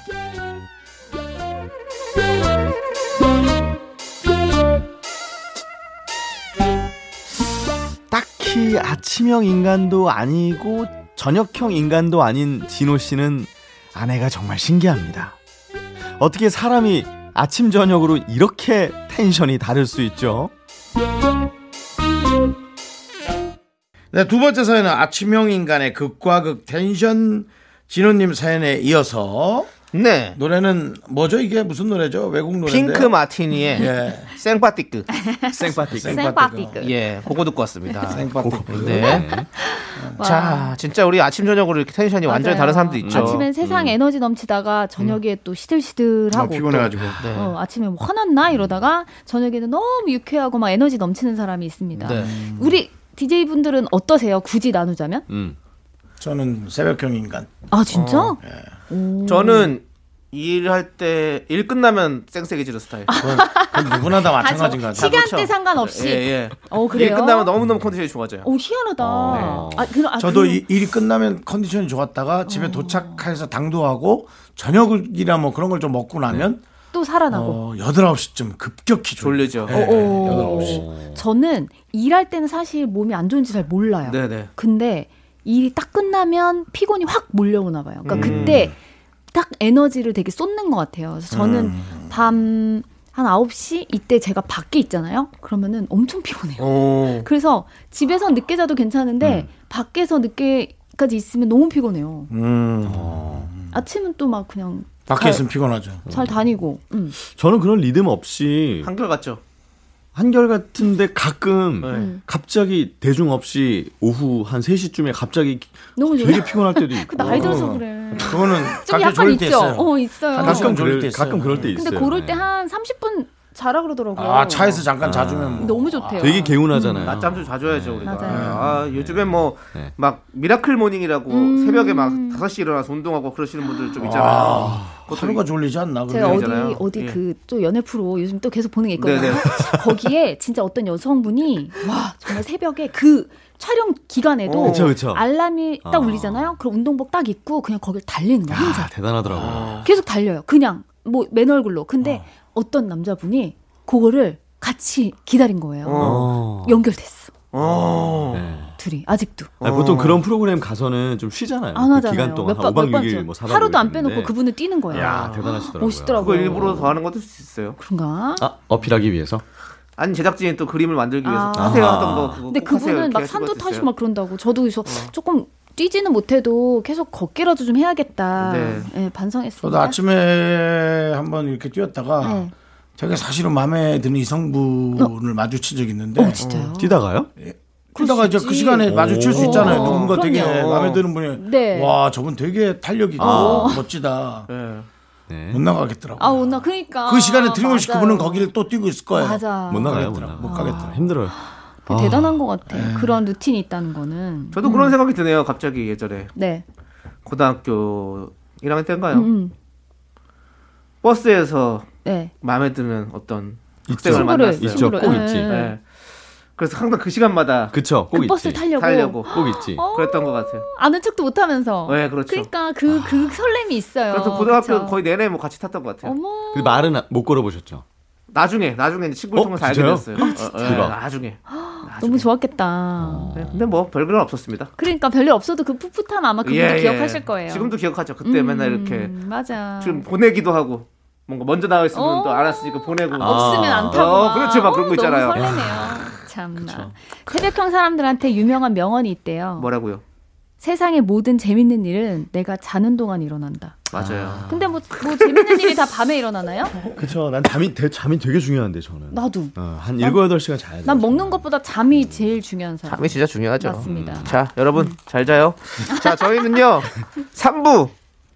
딱히 아침형 인간도 아니고 저녁형 인간도 아닌 진호 씨는 아내가 정말 신기합니다. 어떻게 사람이 아침 저녁으로 이렇게 텐션이 다를 수 있죠? 네, 두 번째 사연은 아침형 인간의 극과 극 텐션 진호님 사연에 이어서 네. 노래는 뭐죠 이게 무슨 노래죠? 외국 노래인데. 핑크 마티니의 예. Sympathique. Sympathique. Sympathique. 예, 그거 듣고 왔습니다. Sympathique. 네. 자, 진짜 우리 아침 저녁으로 이렇게 텐션이 완전히 맞아요. 다른 사람도 있죠. 아침엔 세상 에너지 넘치다가 저녁에 또 시들시들하고 아, 피곤해가지고. 네. 또, 어, 아침에 뭐 화났나 이러다가 저녁에는 너무 유쾌하고 막 에너지 넘치는 사람이 있습니다. 네. 우리 DJ 분들은 어떠세요? 굳이 나누자면? 음. 저는 새벽형 인간. 아 진짜? 어. 저는 일할 때 일 끝나면 쌩쌩해지는 스타일. 그건 누구나 다 아, 저 마찬가지인 것 같아요. 시간대 그렇죠. 상관없이. 예, 예. 어 그래요? 일 끝나면 너무너무 컨디션이 좋아져요. 오 희한하다. 아, 그럼, 아, 저도 그럼- 이- 일이 끝나면 컨디션이 좋았다가 집에 도착해서 당도하고 저녁이나 뭐 그런 걸 좀 먹고 나면 또 살아나고. 어, 8, 9시쯤 급격히 졸리죠. 예, 오. 8, 9시. 저는 일할 때는 사실 몸이 안 좋은지 잘 몰라요. 네네. 근데 일이 딱 끝나면 피곤이 확 몰려오나 봐요. 그러니까 음. 그때 딱 에너지를 되게 쏟는 것 같아요. 그래서 저는 음. 밤한 9시 이때 제가 밖에 있잖아요. 그러면은 엄청 피곤해요. 오. 그래서 집에서 늦게 자도 괜찮은데 밖에서 늦게까지 있으면 너무 피곤해요. 음. 아침은 또 막 그냥 밖에 잘, 있으면 피곤하죠. 잘 다니고. 음. 저는 그런 리듬 없이 한결 같죠? 한결 같은데 가끔 네. 갑자기 대중 없이 오후 한 3시쯤에 갑자기 너무 좋아요. 되게 피곤할 때도 있고. 그 나이 들어서 그래. 그거는 좀 가끔 약간 있죠. 있어요. 어, 있어요. 가끔 그럴 때 있어요. 가끔 그럴 때 있어요. 근데 고를 때 네. 한 30분 자라 그러더라고요. 아, 차에서 잠깐 자주면 뭐. 너무 좋대요. 되게 개운하잖아요. 낮잠 좀 자줘야죠 우리가. 맞아요. 아 요즘엔 뭐막 네. miracle morning이라고 음. 새벽에 막 5시 일어나서 운동하고 그러시는 분들 좀 있잖아요. 그것도 하루가 졸리지 않나? 제가? 어디 얘기잖아요. 어디 예. 그또 연애 프로 요즘 또 계속 보는 게 있거든요. 네네. 거기에 진짜 어떤 여성분이 와 정말 새벽에 그 촬영 기간에도 그쵸, 그쵸. 알람이 딱 아. 울리잖아요. 그럼 운동복 딱 입고 그냥 거길 달리는 거야 혼자. 아, 대단하더라고요. 계속 달려요. 그냥 뭐 맨 얼굴로. 근데 어. 떤 남자분이 그거를 같이 기다린 거예요. 어. 연결됐어. 어. 네. 둘이 아직도 아니, 보통 그런 프로그램 가서는 좀 쉬잖아요. 안 그 하잖아요. 기간 동안 몇한 번, 5박 몇 6일 번, 뭐 4박 하루도 안 5일 빼놓고. 그분은 뛰는 거예요. 야, 대단하시더라고요. 멋있더라고요. 그거 일부러 더 하는 것도 있어요. 그런가? 아, 어필하기 위해서? 아니 제작진이 또 그림을 만들기 위해서 아. 하세요 아하. 하던 거 근데 그분은 막 산도 타시고 있어요. 막 그런다고 저도 그래서 조금 뛰지는 못해도 계속 걷기라도 좀 해야겠다. 네. 예, 반성했습니다. 저도 아침에 한번 이렇게 뛰었다가 네. 제가 사실은 마음에 드는 이성분을 마주친 적이 있는데 어, 진짜요? 뛰다가요? 그러다가 이제 그 시간에 마주칠 수 있잖아요. 오. 누군가 되게 그럼요. 마음에 드는 분이 네. 와 저분 되게 탄력 있고 아. 멋지다. 예. 네. 못 나가겠더라고. 아, 오나 그러니까. 그 시간에 틀림없이 맞아요. 그분은 거기를 또 뛰고 있을 거예요. 맞아. 못 나가요, 못. 나가. 못 가겠더라. 아, 힘들어요. 그 대단한 것 같아. 그런 루틴이 있다는 거는. 저도 그런 생각이 드네요. 갑자기 예전에 네. 고등학교 1학년 때인가요? 음, 음. 버스에서 네. 마음에 드는 어떤. 학생을 만났어요. 있죠. 꼭 있지. 예, 예. 네. 그래서 항상 그 시간마다 그쵸. 꼭그 있지. 타려고, 타려고 꼭 있지. 어, 그랬던 것 같아요. 아는 척도 못 하면서. 네, 그렇죠. 그러니까 그그 설렘이 있어요. 그래서 고등학교 그쵸? 거의 내내 뭐 같이 탔던 것 같아요. 어머. 근데 말은 아- 못 걸어보셨죠? 나중에 나중에 이제 친구를 어, 통해서 알게? 됐어요. 어, 예, 대박. 나중에. 너무 좋았겠다. 네, 근데 뭐 별건 없었습니다. 그러니까 별일 없어도 그 풋풋함 아마 그분도 예, 예. 기억하실 거예요. 지금도 기억하죠. 그때 음, 맨날 이렇게 맞아. 지금 보내기도 하고 뭔가 먼저 나와 있으면 어. 또 알았으니까 보내고 없으면 안 타고. 어, 막. 그렇죠. 막 그런 거 어, 있잖아요. 너무 설레네요. 참나. 새벽형 사람들한테 유명한 명언이 있대요. 뭐라고요? 세상의 모든 재밌는 일은 내가 자는 동안 일어난다. 맞아요. 근데 뭐, 뭐 재밌는 일이 다 밤에 일어나나요? 그쵸. 난 잠이, 되, 잠이 되게 중요한데, 저는. 나도. 어, 한 7, 8시간 자야 돼. 난 먹는 것보다 잠이 제일 중요한 사람. 잠이 진짜 중요하죠. 맞습니다. 자, 여러분 잘 자요. 자, 저희는요. 3부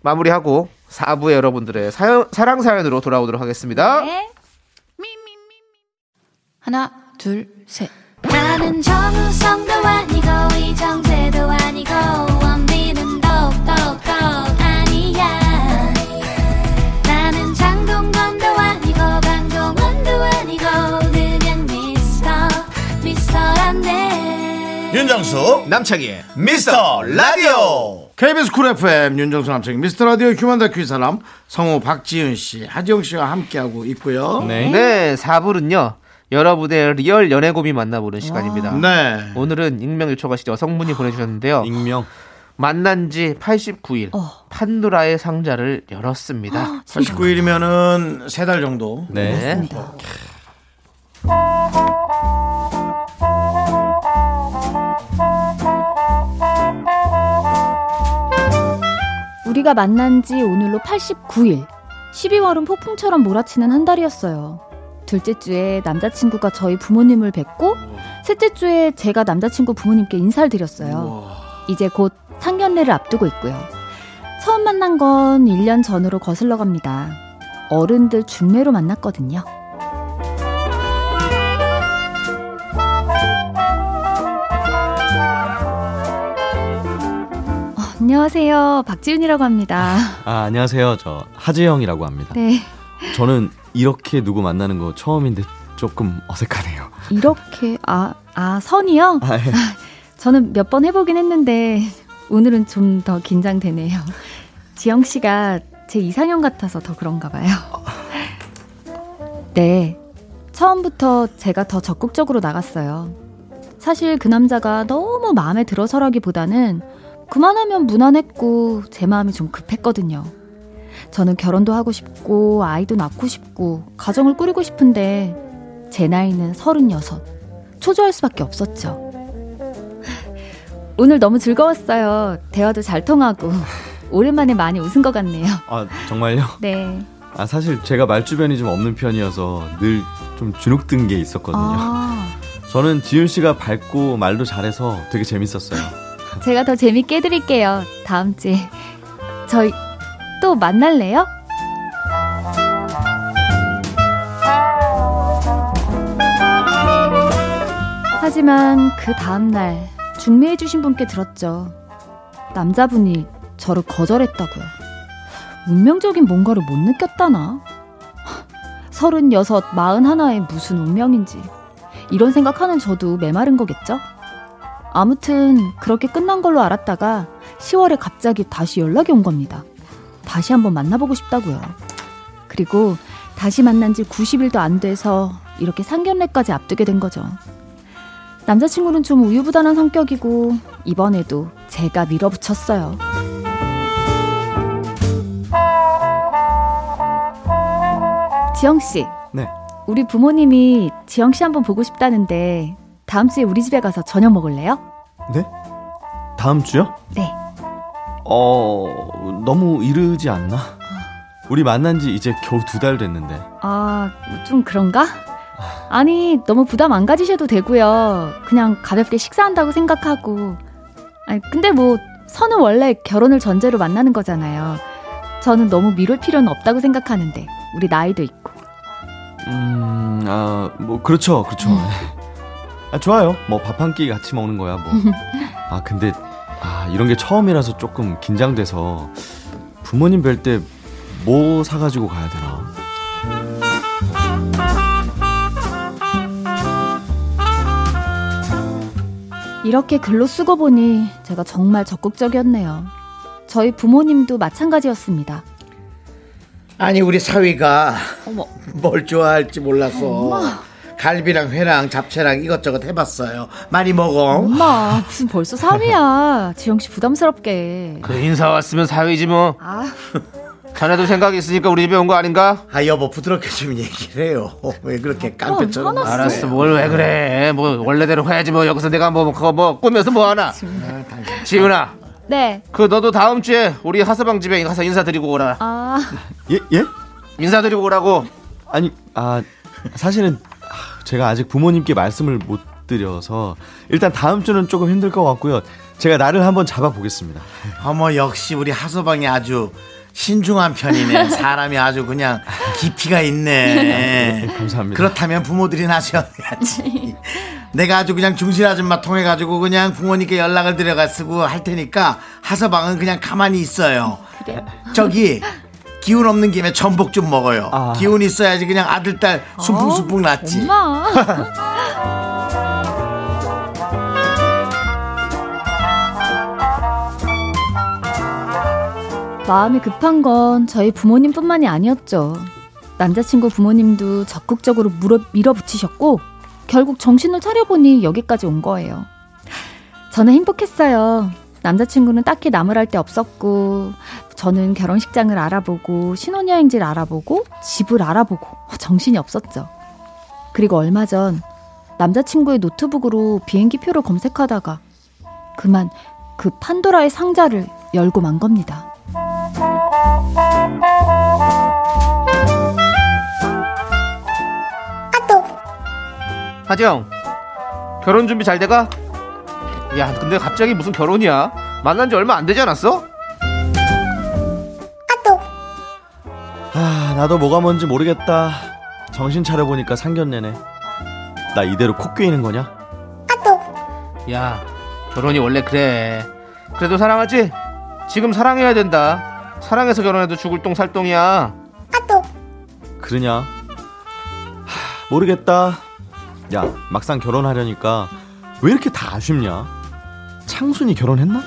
마무리하고 4부에 여러분들의 사연, 사랑 사연으로 돌아오도록 하겠습니다. 네. 하나, 둘, 셋. 나는 정우성도 아니고 이정재도 아니고 원빈은 더욱더 아니야 나는 장동건도 아니고 강동원도 아니고 그냥 미스터 미스터란데 윤정수 남창희의 미스터 라디오 KBS 쿨 FM 윤정수 남창희 미스터 라디오 휴먼 다큐 이 사람 성우 박지윤 씨 하지영 씨와 함께하고 있고요 네. 네, 4부는요. 여러분의 리얼 연애 고민 만나보는 시간입니다. 네. 오늘은 익명 요청하신 여성분이 보내주셨는데요. 익명. 만난 지 89일 어. 판도라의 상자를 열었습니다. 89일이면은 세 달 정도 네. 네. 우리가 만난 지 오늘로 89일. 12월은 폭풍처럼 몰아치는 한 달이었어요. 둘째 주에 남자친구가 저희 부모님을 뵙고, 셋째 주에 제가 남자친구 부모님께 인사를 드렸어요. 이제 곧 상견례를 앞두고 있고요. 처음 만난 건 1년 전으로 거슬러 갑니다. 어른들 중매로 만났거든요. 어, 안녕하세요. 박지윤이라고 합니다. 아, 안녕하세요. 저 하재영이라고 합니다. 네. 저는 이렇게 누구 만나는 거 처음인데 조금 어색하네요. 이렇게, 아, 아, 선이요? 아, 예. 저는 몇 번 해보긴 했는데, 오늘은 좀 더 긴장되네요. 지영 씨가 제 이상형 같아서 더 그런가 봐요. 네. 처음부터 제가 더 적극적으로 나갔어요. 사실 그 남자가 너무 마음에 들어서라기보다는 그만하면 무난했고 제 마음이 좀 급했거든요. 저는 결혼도 하고 싶고 아이도 낳고 싶고 가정을 꾸리고 싶은데 제 나이는 36. 초조할 수밖에 없었죠. 오늘 너무 즐거웠어요. 대화도 잘 통하고 오랜만에 많이 웃은 것 같네요. 아, 정말요? 네. 아, 사실 제가 말주변이 좀 없는 편이어서 늘 좀 주눅든 게 있었거든요. 아, 저는 지윤 씨가 밝고 말도 잘해서 되게 재밌었어요. 제가 더 재밌게 해드릴게요. 다음 주에 저희 또 만날래요? 하지만 그 다음날 중매해주신 분께 들었죠. 남자분이 저를 거절했다고요. 운명적인 뭔가를 못 느꼈다나? 서른여섯, 마흔 하나에 무슨 운명인지. 이런 생각하는 저도 메마른 거겠죠? 아무튼 그렇게 끝난 걸로 알았다가 10월에 갑자기 다시 연락이 온 겁니다. 다시 한번 만나보고 싶다고요. 그리고 다시 만난 지 90일도 안 돼서 이렇게 상견례까지 앞두게 된 거죠. 남자친구는 좀 우유부단한 성격이고 이번에도 제가 밀어붙였어요. 지영 씨, 네. 우리 부모님이 지영 씨 한번 보고 싶다는데 다음 주에 우리 집에 가서 저녁 먹을래요? 네? 다음 주요? 네. 어, 너무 이르지 않나? 우리 만난 지 이제 겨우 두 달 됐는데. 아, 좀 그런가? 아니, 너무 부담 안 가지셔도 되고요. 그냥 가볍게 식사한다고 생각하고. 아니, 근데 뭐, 선은 원래 결혼을 전제로 만나는 거잖아요. 저는 너무 미룰 필요는 없다고 생각하는데, 우리 나이도 있고. 음, 아, 뭐, 그렇죠, 그렇죠. 아, 좋아요. 뭐, 밥 한 끼 같이 먹는 거야, 뭐. 아, 근데, 아, 이런 게 처음이라서 조금 긴장돼서 부모님 뵐 때 뭐 사가지고 가야 되나? 이렇게 글로 쓰고 보니 제가 정말 적극적이었네요. 저희 부모님도 마찬가지였습니다. 아니 우리 사위가 어머. 뭘 좋아할지 몰라서 엄마. 갈비랑 회랑 잡채랑 이것저것 해봤어요. 많이 먹어. 엄마, 무슨 벌써 3위야. 지영씨 부담스럽게. 그 인사 왔으면 사위지 뭐. 아, 자네도 생각이 있으니까 우리 집에 온 거 아닌가? 아 여보 부드럽게 좀 얘기를 해요. 왜 그렇게 깡패처럼 화났어. 말해? 알았어, 뭘 왜 그래? 뭐 원래대로 해야지 뭐 여기서 내가 뭐 그거 뭐 꾸며서 뭐 하나? 지훈아, 네. 그 너도 다음 주에 우리 하서방 집에 가서 인사드리고 오라. 아, 예? 예? 인사드리고 오라고. 아니, 아, 사실은 아, 제가 아직 부모님께 말씀을 못 드려서 일단 다음 주는 조금 힘들 것 같고요. 제가 날을 한번 잡아보겠습니다. 어머 역시 우리 하소방이 아주 신중한 편이네. 사람이 아주 그냥 깊이가 있네. 감사합니다. 그렇다면 부모들이 나셔야지. 내가 아주 그냥 중실 아줌마 통해 가지고 그냥 부모님께 연락을 드려가 쓰고 할 테니까 하서방은 그냥 가만히 있어요. 그래요? 저기 기운 없는 김에 전복 좀 먹어요. 아. 기운 있어야지 그냥 아들 딸 순풍순풍 났지. 엄마. 마음이 급한 건 저희 부모님뿐만이 아니었죠. 남자친구 부모님도 적극적으로 물어, 밀어붙이셨고 결국 정신을 차려보니 여기까지 온 거예요. 저는 행복했어요. 남자친구는 딱히 나무랄 데 없었고 저는 결혼식장을 알아보고 신혼여행지를 알아보고 집을 알아보고 정신이 없었죠. 그리고 얼마 전 남자친구의 노트북으로 비행기 표를 검색하다가 그만 그 판도라의 상자를 열고 만 겁니다. 하정, 결혼 준비 잘 돼가? 야, 근데 갑자기 무슨 결혼이야? 만난 지 얼마 안 되지 않았어? 아, 나도 뭐가 뭔지 모르겠다. 정신 차려 보니까 상견례네. 나 이대로 코 꿰이는 거냐? 야, 결혼이 원래 그래. 그래도 사랑하지? 지금 사랑해야 된다. 사랑해서 결혼해도 죽을 똥 살 똥이야. 그러냐? 하, 모르겠다. 야, 막상 결혼하려니까 왜 이렇게 다 아쉽냐? 창순이 결혼했나?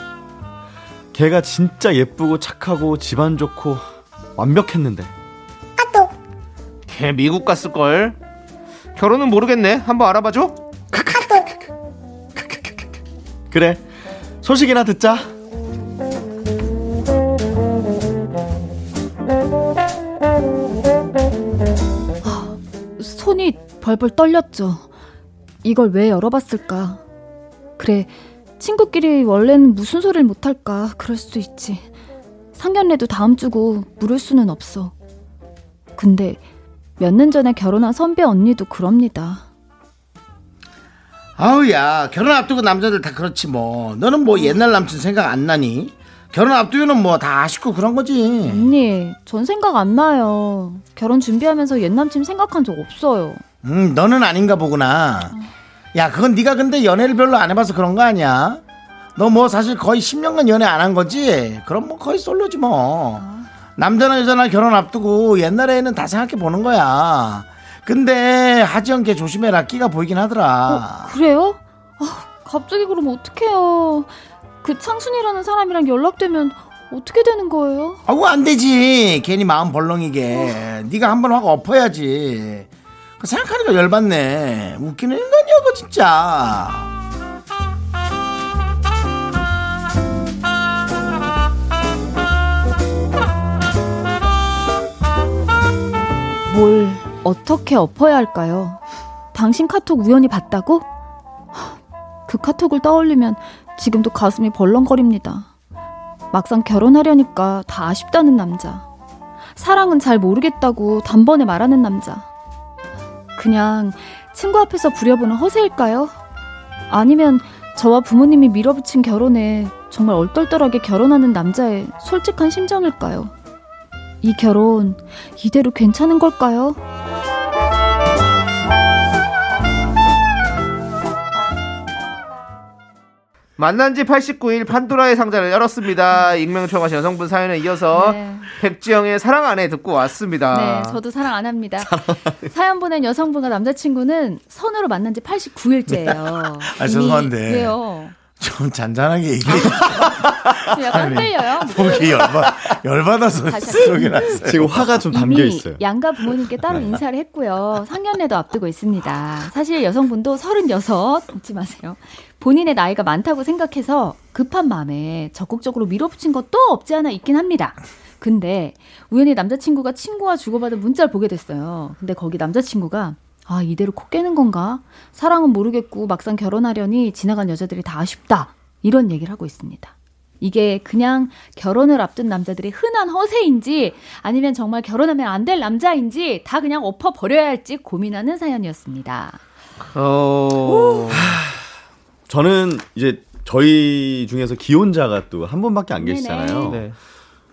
걔가 진짜 예쁘고 착하고 집안 좋고 완벽했는데. 걔 미국 갔을 걸. 결혼은 모르겠네. 한번 알아봐줘. 그래. 소식이나 듣자. 손이 벌벌 떨렸죠. 이걸 왜 열어봤을까? 그래, 친구끼리 원래는 무슨 소리를 못할까? 그럴 수도 있지. 상견례도 다음 주고 물을 수는 없어. 근데 몇 년 전에 결혼한 선배 언니도 그럽니다. 아우 야 결혼 앞두고 남자들 다 그렇지 뭐. 너는 뭐 옛날 남친 생각 안 나니? 결혼 앞두고는 뭐 다 아쉽고 그런 거지. 언니, 전 생각 안 나요. 결혼 준비하면서 옛 남친 생각한 적 없어요. 음, 너는 아닌가 보구나. 야, 그건 네가 근데 연애를 별로 안 해봐서 그런 거 아니야? 너 뭐 사실 거의 10년간 연애 안 한 거지? 그럼 뭐 거의 솔로지 뭐. 남자나 여자나 결혼 앞두고 옛날에는 다 생각해 보는 거야. 근데 하지연 걔 조심해라. 끼가 보이긴 하더라. 그래요? 아, 갑자기 그러면 어떡해요. 그 창순이라는 사람이랑 연락되면 어떻게 되는 거예요? 아우 안 되지. 괜히 마음 벌렁이게. 네가 한번 확 엎어야지. 그 생각하니까 열받네. 웃기는 인간이야, 그 진짜. 뭘 어떻게 엎어야 할까요? 당신 카톡 우연히 봤다고? 하, 그 카톡을 떠올리면 지금도 가슴이 벌렁거립니다. 막상 결혼하려니까 다 아쉽다는 남자. 사랑은 잘 모르겠다고 단번에 말하는 남자. 그냥 친구 앞에서 부려보는 허세일까요? 아니면 저와 부모님이 밀어붙인 결혼에 정말 얼떨떨하게 결혼하는 남자의 솔직한 심정일까요? 이 결혼 이대로 괜찮은 걸까요? 만난 지 89일 판도라의 상자를 열었습니다. 익명 요청하신 여성분 사연에 이어서 네. 백지영의 사랑 안에 듣고 왔습니다. 네, 저도 사랑 안 합니다. 사연 보낸 여성분과 남자친구는 선으로 만난 지 89일째예요. 아, 죄송한데. 왜요? 좀 잔잔하게 얘기해. 좀 약간 흔들려요. 보기 열받, 열받아서 속이 났어요. 지금 화가 좀 담겨 있어요. 양가 부모님께 따로 인사를 했고요. 상견례도 앞두고 있습니다. 사실 여성분도 36 잊지 마세요. 본인의 나이가 많다고 생각해서 급한 마음에 적극적으로 밀어붙인 것도 없지 않아 있긴 합니다. 근데 우연히 남자친구가 친구와 주고받은 문자를 보게 됐어요. 근데 거기 남자친구가 아 이대로 코 깨는 건가? 사랑은 모르겠고 막상 결혼하려니 지나간 여자들이 다 아쉽다 이런 얘기를 하고 있습니다. 이게 그냥 결혼을 앞둔 남자들의 흔한 허세인지 아니면 정말 결혼하면 안 될 남자인지 다 그냥 엎어 버려야 할지 고민하는 사연이었습니다. 어... 저는 이제 저희 중에서 기혼자가 또 한 분밖에 안 계시잖아요. 네.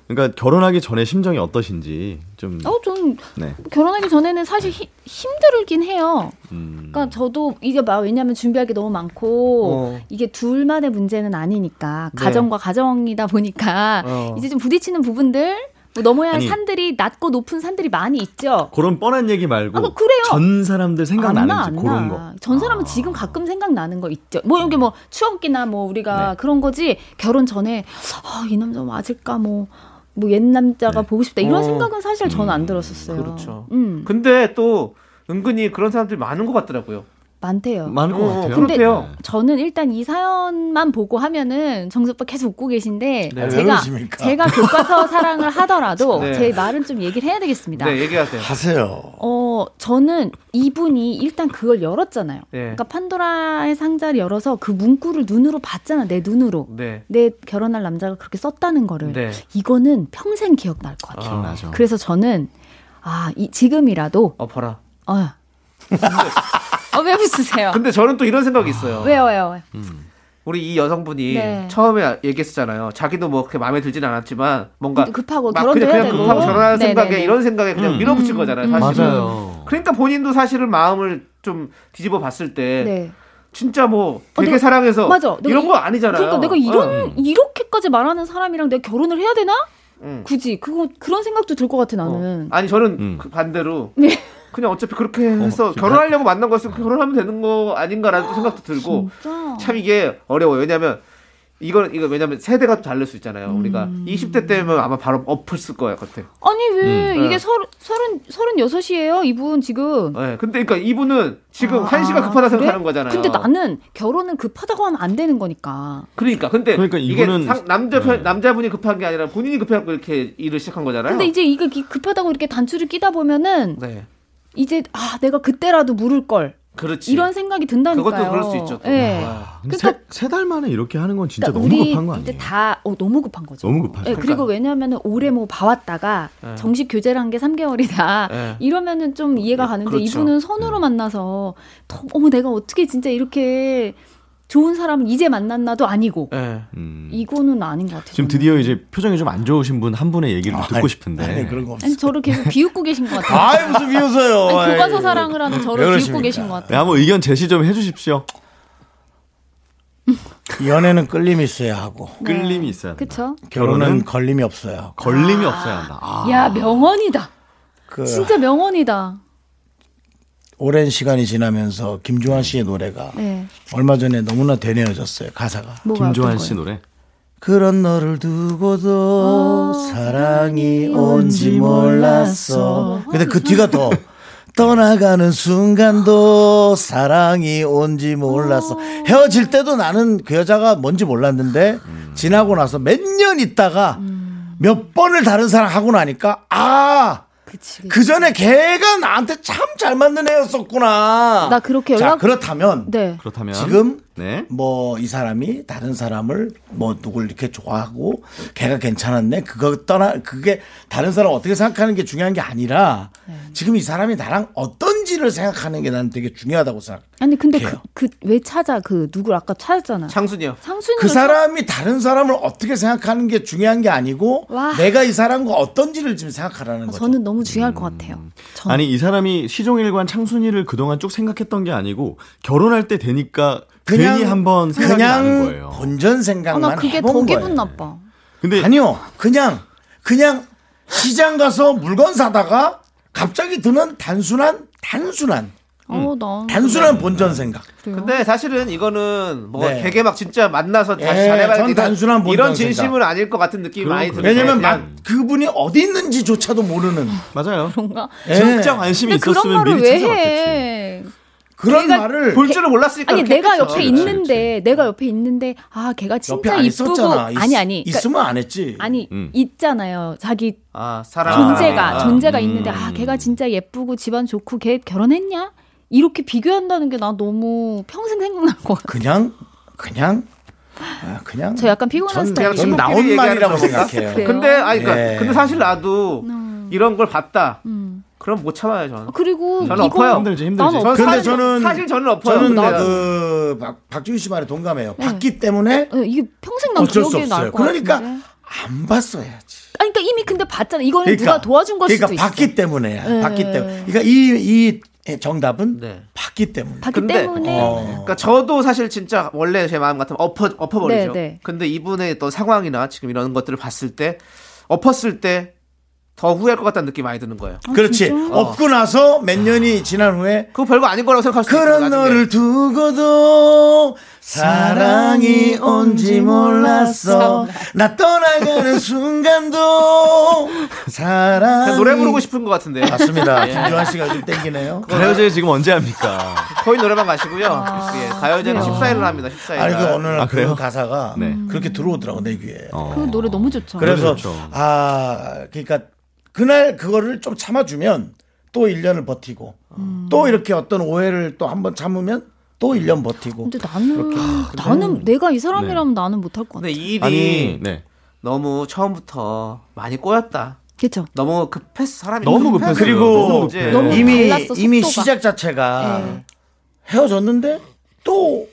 그러니까 결혼하기 전에 심정이 어떠신지 좀 어, 좀 네. 결혼하기 전에는 사실 히- 힘들긴 해요. 음, 그러니까 저도 이게 막 왜냐하면 준비할 게 너무 많고 어. 이게 둘만의 문제는 아니니까 네. 가정과 가정이다 보니까 어. 이제 좀 부딪히는 부분들 뭐 넘어야 할 아니. 산들이 낮고 높은 산들이 많이 있죠. 그런 뻔한 얘기 말고 아, 뭐 그래요. 전 사람들 안 나, 생각나는지 안 그런 나. 거. 전 사람은 아. 지금 가끔 생각나는 거 있죠. 뭐 이게 뭐 추억이나 뭐 우리가 네. 그런 거지 결혼 전에 아, 이 남자 맞을까 뭐. 뭐 옛 남자가 네. 보고 싶다 이런 어. 생각은 사실 저는 안 음, 들었었어요. 그렇죠. 음 근데 또 은근히 그런 사람들이 많은 것 같더라고요. 많대요. 많을 것 어, 같아요. 근데 그렇대요. 저는 일단 이 사연만 보고 하면은 정수 오빠 계속 웃고 계신데 네. 왜 제가? 제가 교과서 사랑을 하더라도 네. 제 말은 좀 얘기를 해야 되겠습니다. 네, 얘기하세요. 하세요. 어 저는 이분이 일단 그걸 열었잖아요. 네. 그러니까 판도라의 상자를 열어서 그 문구를 눈으로 봤잖아 내 눈으로 네. 내 결혼할 남자가 그렇게 썼다는 거를 네. 이거는 평생 기억날 것 같아요. 기억나죠. 그래서 저는 아 이, 지금이라도 어, 봐라. 어. 어, 왜 웃으세요? 근데 저는 또 이런 생각이 있어요. 왜요, 왜요, 왜요? 우리 이 여성분이 네. 처음에 얘기했었잖아요. 자기도 뭐 그렇게 마음에 들진 않았지만 뭔가 급하고 막 그냥, 그냥. 급하고 결혼하는 네네네. 생각에 이런 생각에 그냥 음. 밀어붙인 거잖아요. 음, 사실은. 맞아요. 그러니까 본인도 사실은 마음을 좀 뒤집어 봤을 때 네. 진짜 뭐 어, 되게 내가- 사랑해서 맞아. 이런 이- 거 아니잖아요. 그러니까 내가 이런 어. 이렇게까지 말하는 사람이랑 내가 결혼을 해야 되나? 응. 굳이 그거 그런 생각도 들 것 같아 나는. 아니 저는 음. 그 반대로 네. 그냥 어차피 그렇게 해서 진짜? 결혼하려고 만난 거였으면 결혼하면 되는 거 아닌가라는 또 생각도 들고 진짜. 참 이게 어려워요. 왜냐면 이건 이거 왜냐면 세대가 또 다를 수 있잖아요. 우리가 음. 20대 때면 아마 바로 엎었을 거예요, 같아. 아니 왜 음. 이게 네. 서른 서른 서른 여섯이에요 이분 지금. 네, 근데 그러니까 이분은 지금 아, 한시가 급하다 그래? 생각하는 거잖아요. 근데 나는 결혼은 급하다고 하면 안 되는 거니까. 그러니까 근데 그러니까 이게 상- 남자 편, 네. 남자분이 급한 게 아니라 본인이 급해갖고 이렇게 일을 시작한 거잖아요. 근데 이제 이거 기- 급하다고 이렇게 단추를 끼다 보면은 네, 이제 아 내가 그때라도 물을 걸 그렇지. 이런 생각이 든다니까요. 그것도 그럴 수 있죠. 또. 예. 와. 그러니까 세달 만에 이렇게 하는 건 진짜 그러니까 너무 우리 급한 거 아니에요? 이제 다 어, 너무 급한 거죠. 너무 급하죠. 예, 그리고 왜냐하면은 올해 뭐 봐왔다가 네. 정식 교제를 한 게 3개월이다. 네. 이러면은 좀 이해가 가는데 그렇죠. 이분은 선으로 만나서 더, 어머 내가 어떻게 진짜 이렇게 좋은 사람을 이제 만났나도 아니고 예. 음. 이거는 아닌 것 같아요. 지금. 드디어 이제 표정이 좀 안 좋으신 분 한 분의 얘기를 좀 듣고 아니, 싶은데. 아니, 그런 거 없어. 아니 저를 계속 비웃고 계신 것 같아요. 아이, 무슨 비웃어요. 아니, 교과서 아이. 사랑을 하는 왜 저를 그러십니까? 비웃고 계신 것 네, 같아요. 한번 의견 제시 좀 해주십시오. 연애는 끌림이 있어야 하고, 끌림이 있어야. 네. 그쵸? 결혼은 결혼은 걸림이 없어요. 걸림이 없어야 한다. 아. 야 명언이다. 그, 진짜 명언이다. 오랜 시간이 지나면서 김주환 씨의 노래가 네. 얼마 전에 너무나 되뇌어졌어요, 가사가. 김조한 씨? 노래. 그런 너를 두고도 사랑이 온지 몰랐어. 근데 그 뒤가 더 떠나가는 순간도 사랑이 온지 몰랐어. 헤어질 때도 나는 그 여자가 뭔지 몰랐는데 지나고 나서 몇 년 있다가 몇 번을 다른 사람 하고 나니까 아. 그치, 그치. 그 전에 걔가 나한테 참 잘 맞는 애였었구나. 나 그렇게 자, 연락- 그렇다면 네. 그렇다면 지금 네. 뭐 이 사람이 다른 사람을 뭐 누굴 이렇게 좋아하고 걔가 괜찮았네 그거 떠나 그게 다른 사람 어떻게 생각하는 게 중요한 게 아니라 네. 지금 이 사람이 나랑 어떤 지를 생각하는 게 나는 되게 중요하다고 생각. 아니 근데 걔요. 그그왜 찾아 그 누굴 아까 찾았잖아. 창순이요. 상순이 그 사람이 다른 사람을 어떻게 생각하는 게 중요한 게 아니고 와. 내가 이 사람과 어떤지를 지금 생각하라는 거죠. 저는 너무 중요할 것 같아요. 저는. 아니 이 사람이 시종일관 창순이를 그동안 쭉 생각했던 게 아니고 결혼할 때 되니까 그냥 괜히 한번 생각이 나는 그냥 거예요. 본전 아, 생각만 나 그게 더 거예요. 기분 나빠. 근데 아니요, 그냥 그냥 시장 가서 물건 사다가 갑자기 드는 단순한 단순한 어, 나. 단순한 본전 생각. 그래요? 근데 사실은 이거는 뭐 네. 되게 막 진짜 만나서 다시 예, 잘해봐야 전 단순한 본전 이런 생각. 진심은 아닐 것 같은 느낌이 많이 들어요. 왜냐면 그냥 막 그분이 어디 있는지조차도 모르는 맞아요. 그런가? 예. 진짜 관심이 있었으면 미리 왜 찾아왔겠지. 해? 그런 말을 볼 줄을 몰랐으니까 아니 내가 했겠죠. 옆에 있는데 내가 옆에 있는데 아 걔가 진짜 안 이쁘고. 있- 아니 아니 그러니까 있으면 안 했지. 아니 음. 있잖아요 자기 아, 사람 존재가 아, 존재가 음. 있는데 아 걔가 진짜 예쁘고 집안 좋고 걔 결혼했냐 이렇게 비교한다는 게 나 너무 평생 생각날 것 같아. 그냥 그냥 아, 그냥 저 약간 피곤한. 전 친구끼리 나온 말이라고? 생각해요. 그래요? 근데 아니 그러니까 예. 근데 사실 나도 음. 이런 걸 봤다. 음. 그럼 못 참아요 저는. 그리고 저는 이거 엎어요. 힘들지, 힘들지. 저는 근데 사실, 저는- 사실 저는 엎어요. 저는. 그 박, 박지훈 씨 말에 동감해요. 네. 봤기 때문에 어, 이게 평생 난 기억에 날 없어요. 것 그러니까 같은데. 안 봤어야지. 아니 그러니까 이미 근데 봤잖아. 이거는 누가 도와준 걸 그러니까 수도 있어. 봤기 때문에 네. 봤기 때문에. 그러니까 이, 이 정답은 네. 봤기 때문에. 봤기 근데- 때문에 어. 그러니까 저도 사실 진짜 원래 제 마음 같으면 엎어 엎어버리죠. 네, 네. 근데 이분의 또 상황이나 지금 이런 것들을 봤을 때 엎었을 때 더 후회할 것 같다는 느낌이 많이 드는 거예요. 그렇지. 진짜? 업고 나서 몇 년이 지난 후에 그거 별거 아닌 거라고 생각할 수도 있고 그런 나중에. 너를 두고도 사랑이 온지 몰랐어. 나 떠나가는 순간도 그냥 노래 부르고 싶은 것 같은데요. 맞습니다. 김주환 씨가 좀 땡기네요. 가요제 지금 언제 합니까? 거의 노래방 가시고요. 예, 가요제는 14일을 합니다. 14일. 아니 그 어느 날 아, 그? 가사가 네. 그렇게 들어오더라고 내 귀에. 어. 그 노래 너무 좋죠. 그래서 그렇죠. 아 그러니까 그날 그거를 좀 참아주면 또 1년을 버티고 음. 또 이렇게 어떤 오해를 또 한번 참으면 또 1년 버티고 근데 나는 나는 내가 이 사람이라면 나는 못할 것 같아. 근데 일이 아니, 네. 너무 처음부터 많이 꼬였다. 그렇죠. 너무 급했어. 사람이 너무. 급했어요. 그리고 너무 이제 너무 이미 달랐어, 이미. 시작 자체가 네. 헤어졌는데 또좀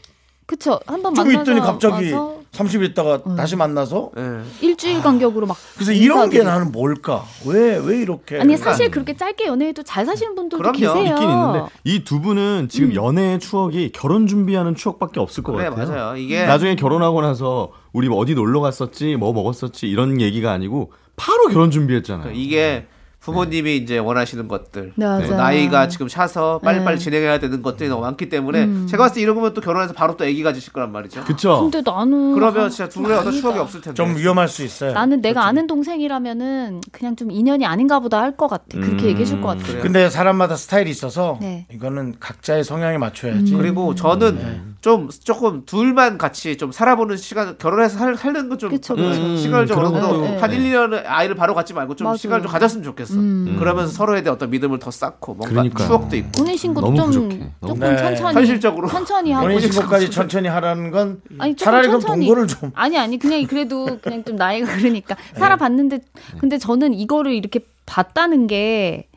그쵸. 한번 만나서 있더니 갑자기 와서 30일 있다가 다시 만나서 예. 일주일 간격으로 막 그래서 이런 게. 나는 뭘까? 왜 왜 이렇게 아니 사실 그렇게 짧게 연애해도 잘 사시는 분들도 그럼요. 계세요. 있긴 있는데 이 두 분은 지금 연애의 추억이 결혼 준비하는 추억밖에 없을 것 그래 같아요. 맞아요. 이게 나중에 결혼하고 나서 우리 뭐 어디 놀러 갔었지, 뭐 먹었었지 이런 얘기가 아니고 바로 결혼 준비했잖아요. 이게 부모님이 이제 원하시는 것들 네, 나이가 지금 차서 빨리빨리 네. 진행해야 되는 것들이 너무 많기 때문에 제가 봤을 때 이런 거면 또 결혼해서 바로 또 아기 가지실 거란 말이죠. 그쵸? 근데 나는 그러면 아, 진짜 둘의 어떤. 추억이 없을 텐데. 좀 위험할 수 있어요. 나는 내가 아는 동생이라면은 그냥 좀 인연이 아닌가 보다 할 것 같아. 그렇게 음, 얘기해 줄 것 같아. 그래요. 근데 사람마다 스타일이 있어서 네. 이거는 각자의 성향에 맞춰야지. 그리고 저는 네. 좀 조금 둘만 같이 좀 살아보는 시간 결혼해서 살, 살는 거좀 그쵸, 그쵸. 시간을 좀 음, 어느 정도 것도. 한 네. 1, 2년 아이를 바로 갖지 말고 좀 맞아요. 시간을 좀 가졌으면 좋겠어. 음. 그러면서 서로에 대한 어떤 믿음을 더 쌓고 뭔가 그러니까요. 추억도 있고 혼인 신고 너무 좀 부족해. 조금 네. 천천히 현실적으로. 천천히 하고 혼인 신고까지 천천히 하라는 건 아니 차라리 그럼. 동거를 좀 아니 아니 그냥 그래도 그냥 좀 나이가 그러니까 살아봤는데 근데 저는 이거를 이렇게 봤다는 게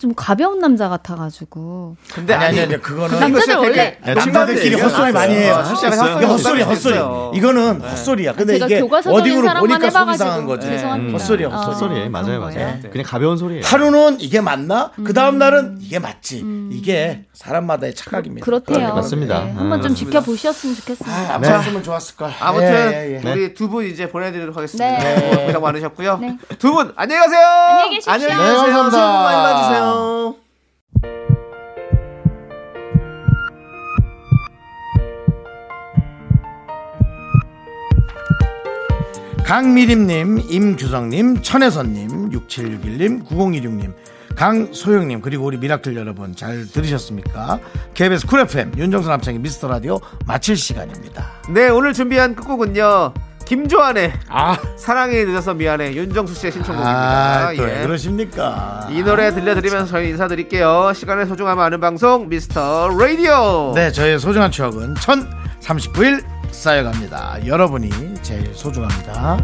좀 가벼운 남자 같아가지고 근데 아니 아니 아니 그거는 남자들 이거 진짜 원래- 야, 남자들끼리. 헛소리 많이 해요. 이게 헛소리 헛소리. 이거는 헛소리야. 근데 제가 이게 교과서적인 어디로 사람만 보니까 속이 해봐가지고 상한 거지. 죄송합니다. 헛소리야 어, 헛소리. 헛소리예요. 맞아요, 맞아요. 거예요. 그냥 가벼운 소리예요. 하루는 이게 맞나? 그 음. 다음 날은 이게 맞지. 이게 사람마다의 착각입니다. 그렇대요. 맞습니다. 네, 한번 좀 음. 지켜보셨으면 좋겠습니다. 아, 안 봤으면 좋았을 걸. 아무튼 예, 예, 예. 우리 두 분 이제 보내드리도록 하겠습니다. 네. 고생 많으셨고요. 네. 두분 안녕히 가세요. 안녕히 계십시오. 안녕히 네, 계세요. 받으세요. 강미림님, 임규성님, 천혜선님, 6761님, 9016님, 강소영님, 그리고 우리 미라클 여러분 잘 들으셨습니까? KBS 쿨 FM, 윤정수 남창희의 미스터 라디오 마칠 시간입니다. 네 오늘 준비한 끝곡은요. 김조한의 아, 사랑이 늦어서 미안해 윤정수 씨의 신청곡입니다. 아, 또 예. 왜 그러십니까? 이 노래 들려드리면서 저희 인사드릴게요. 시간의 소중함을 아는 방송 미스터 라디오. 네, 저의 소중한 추억은 1039일 쌓여갑니다. 여러분이 제일 소중합니다.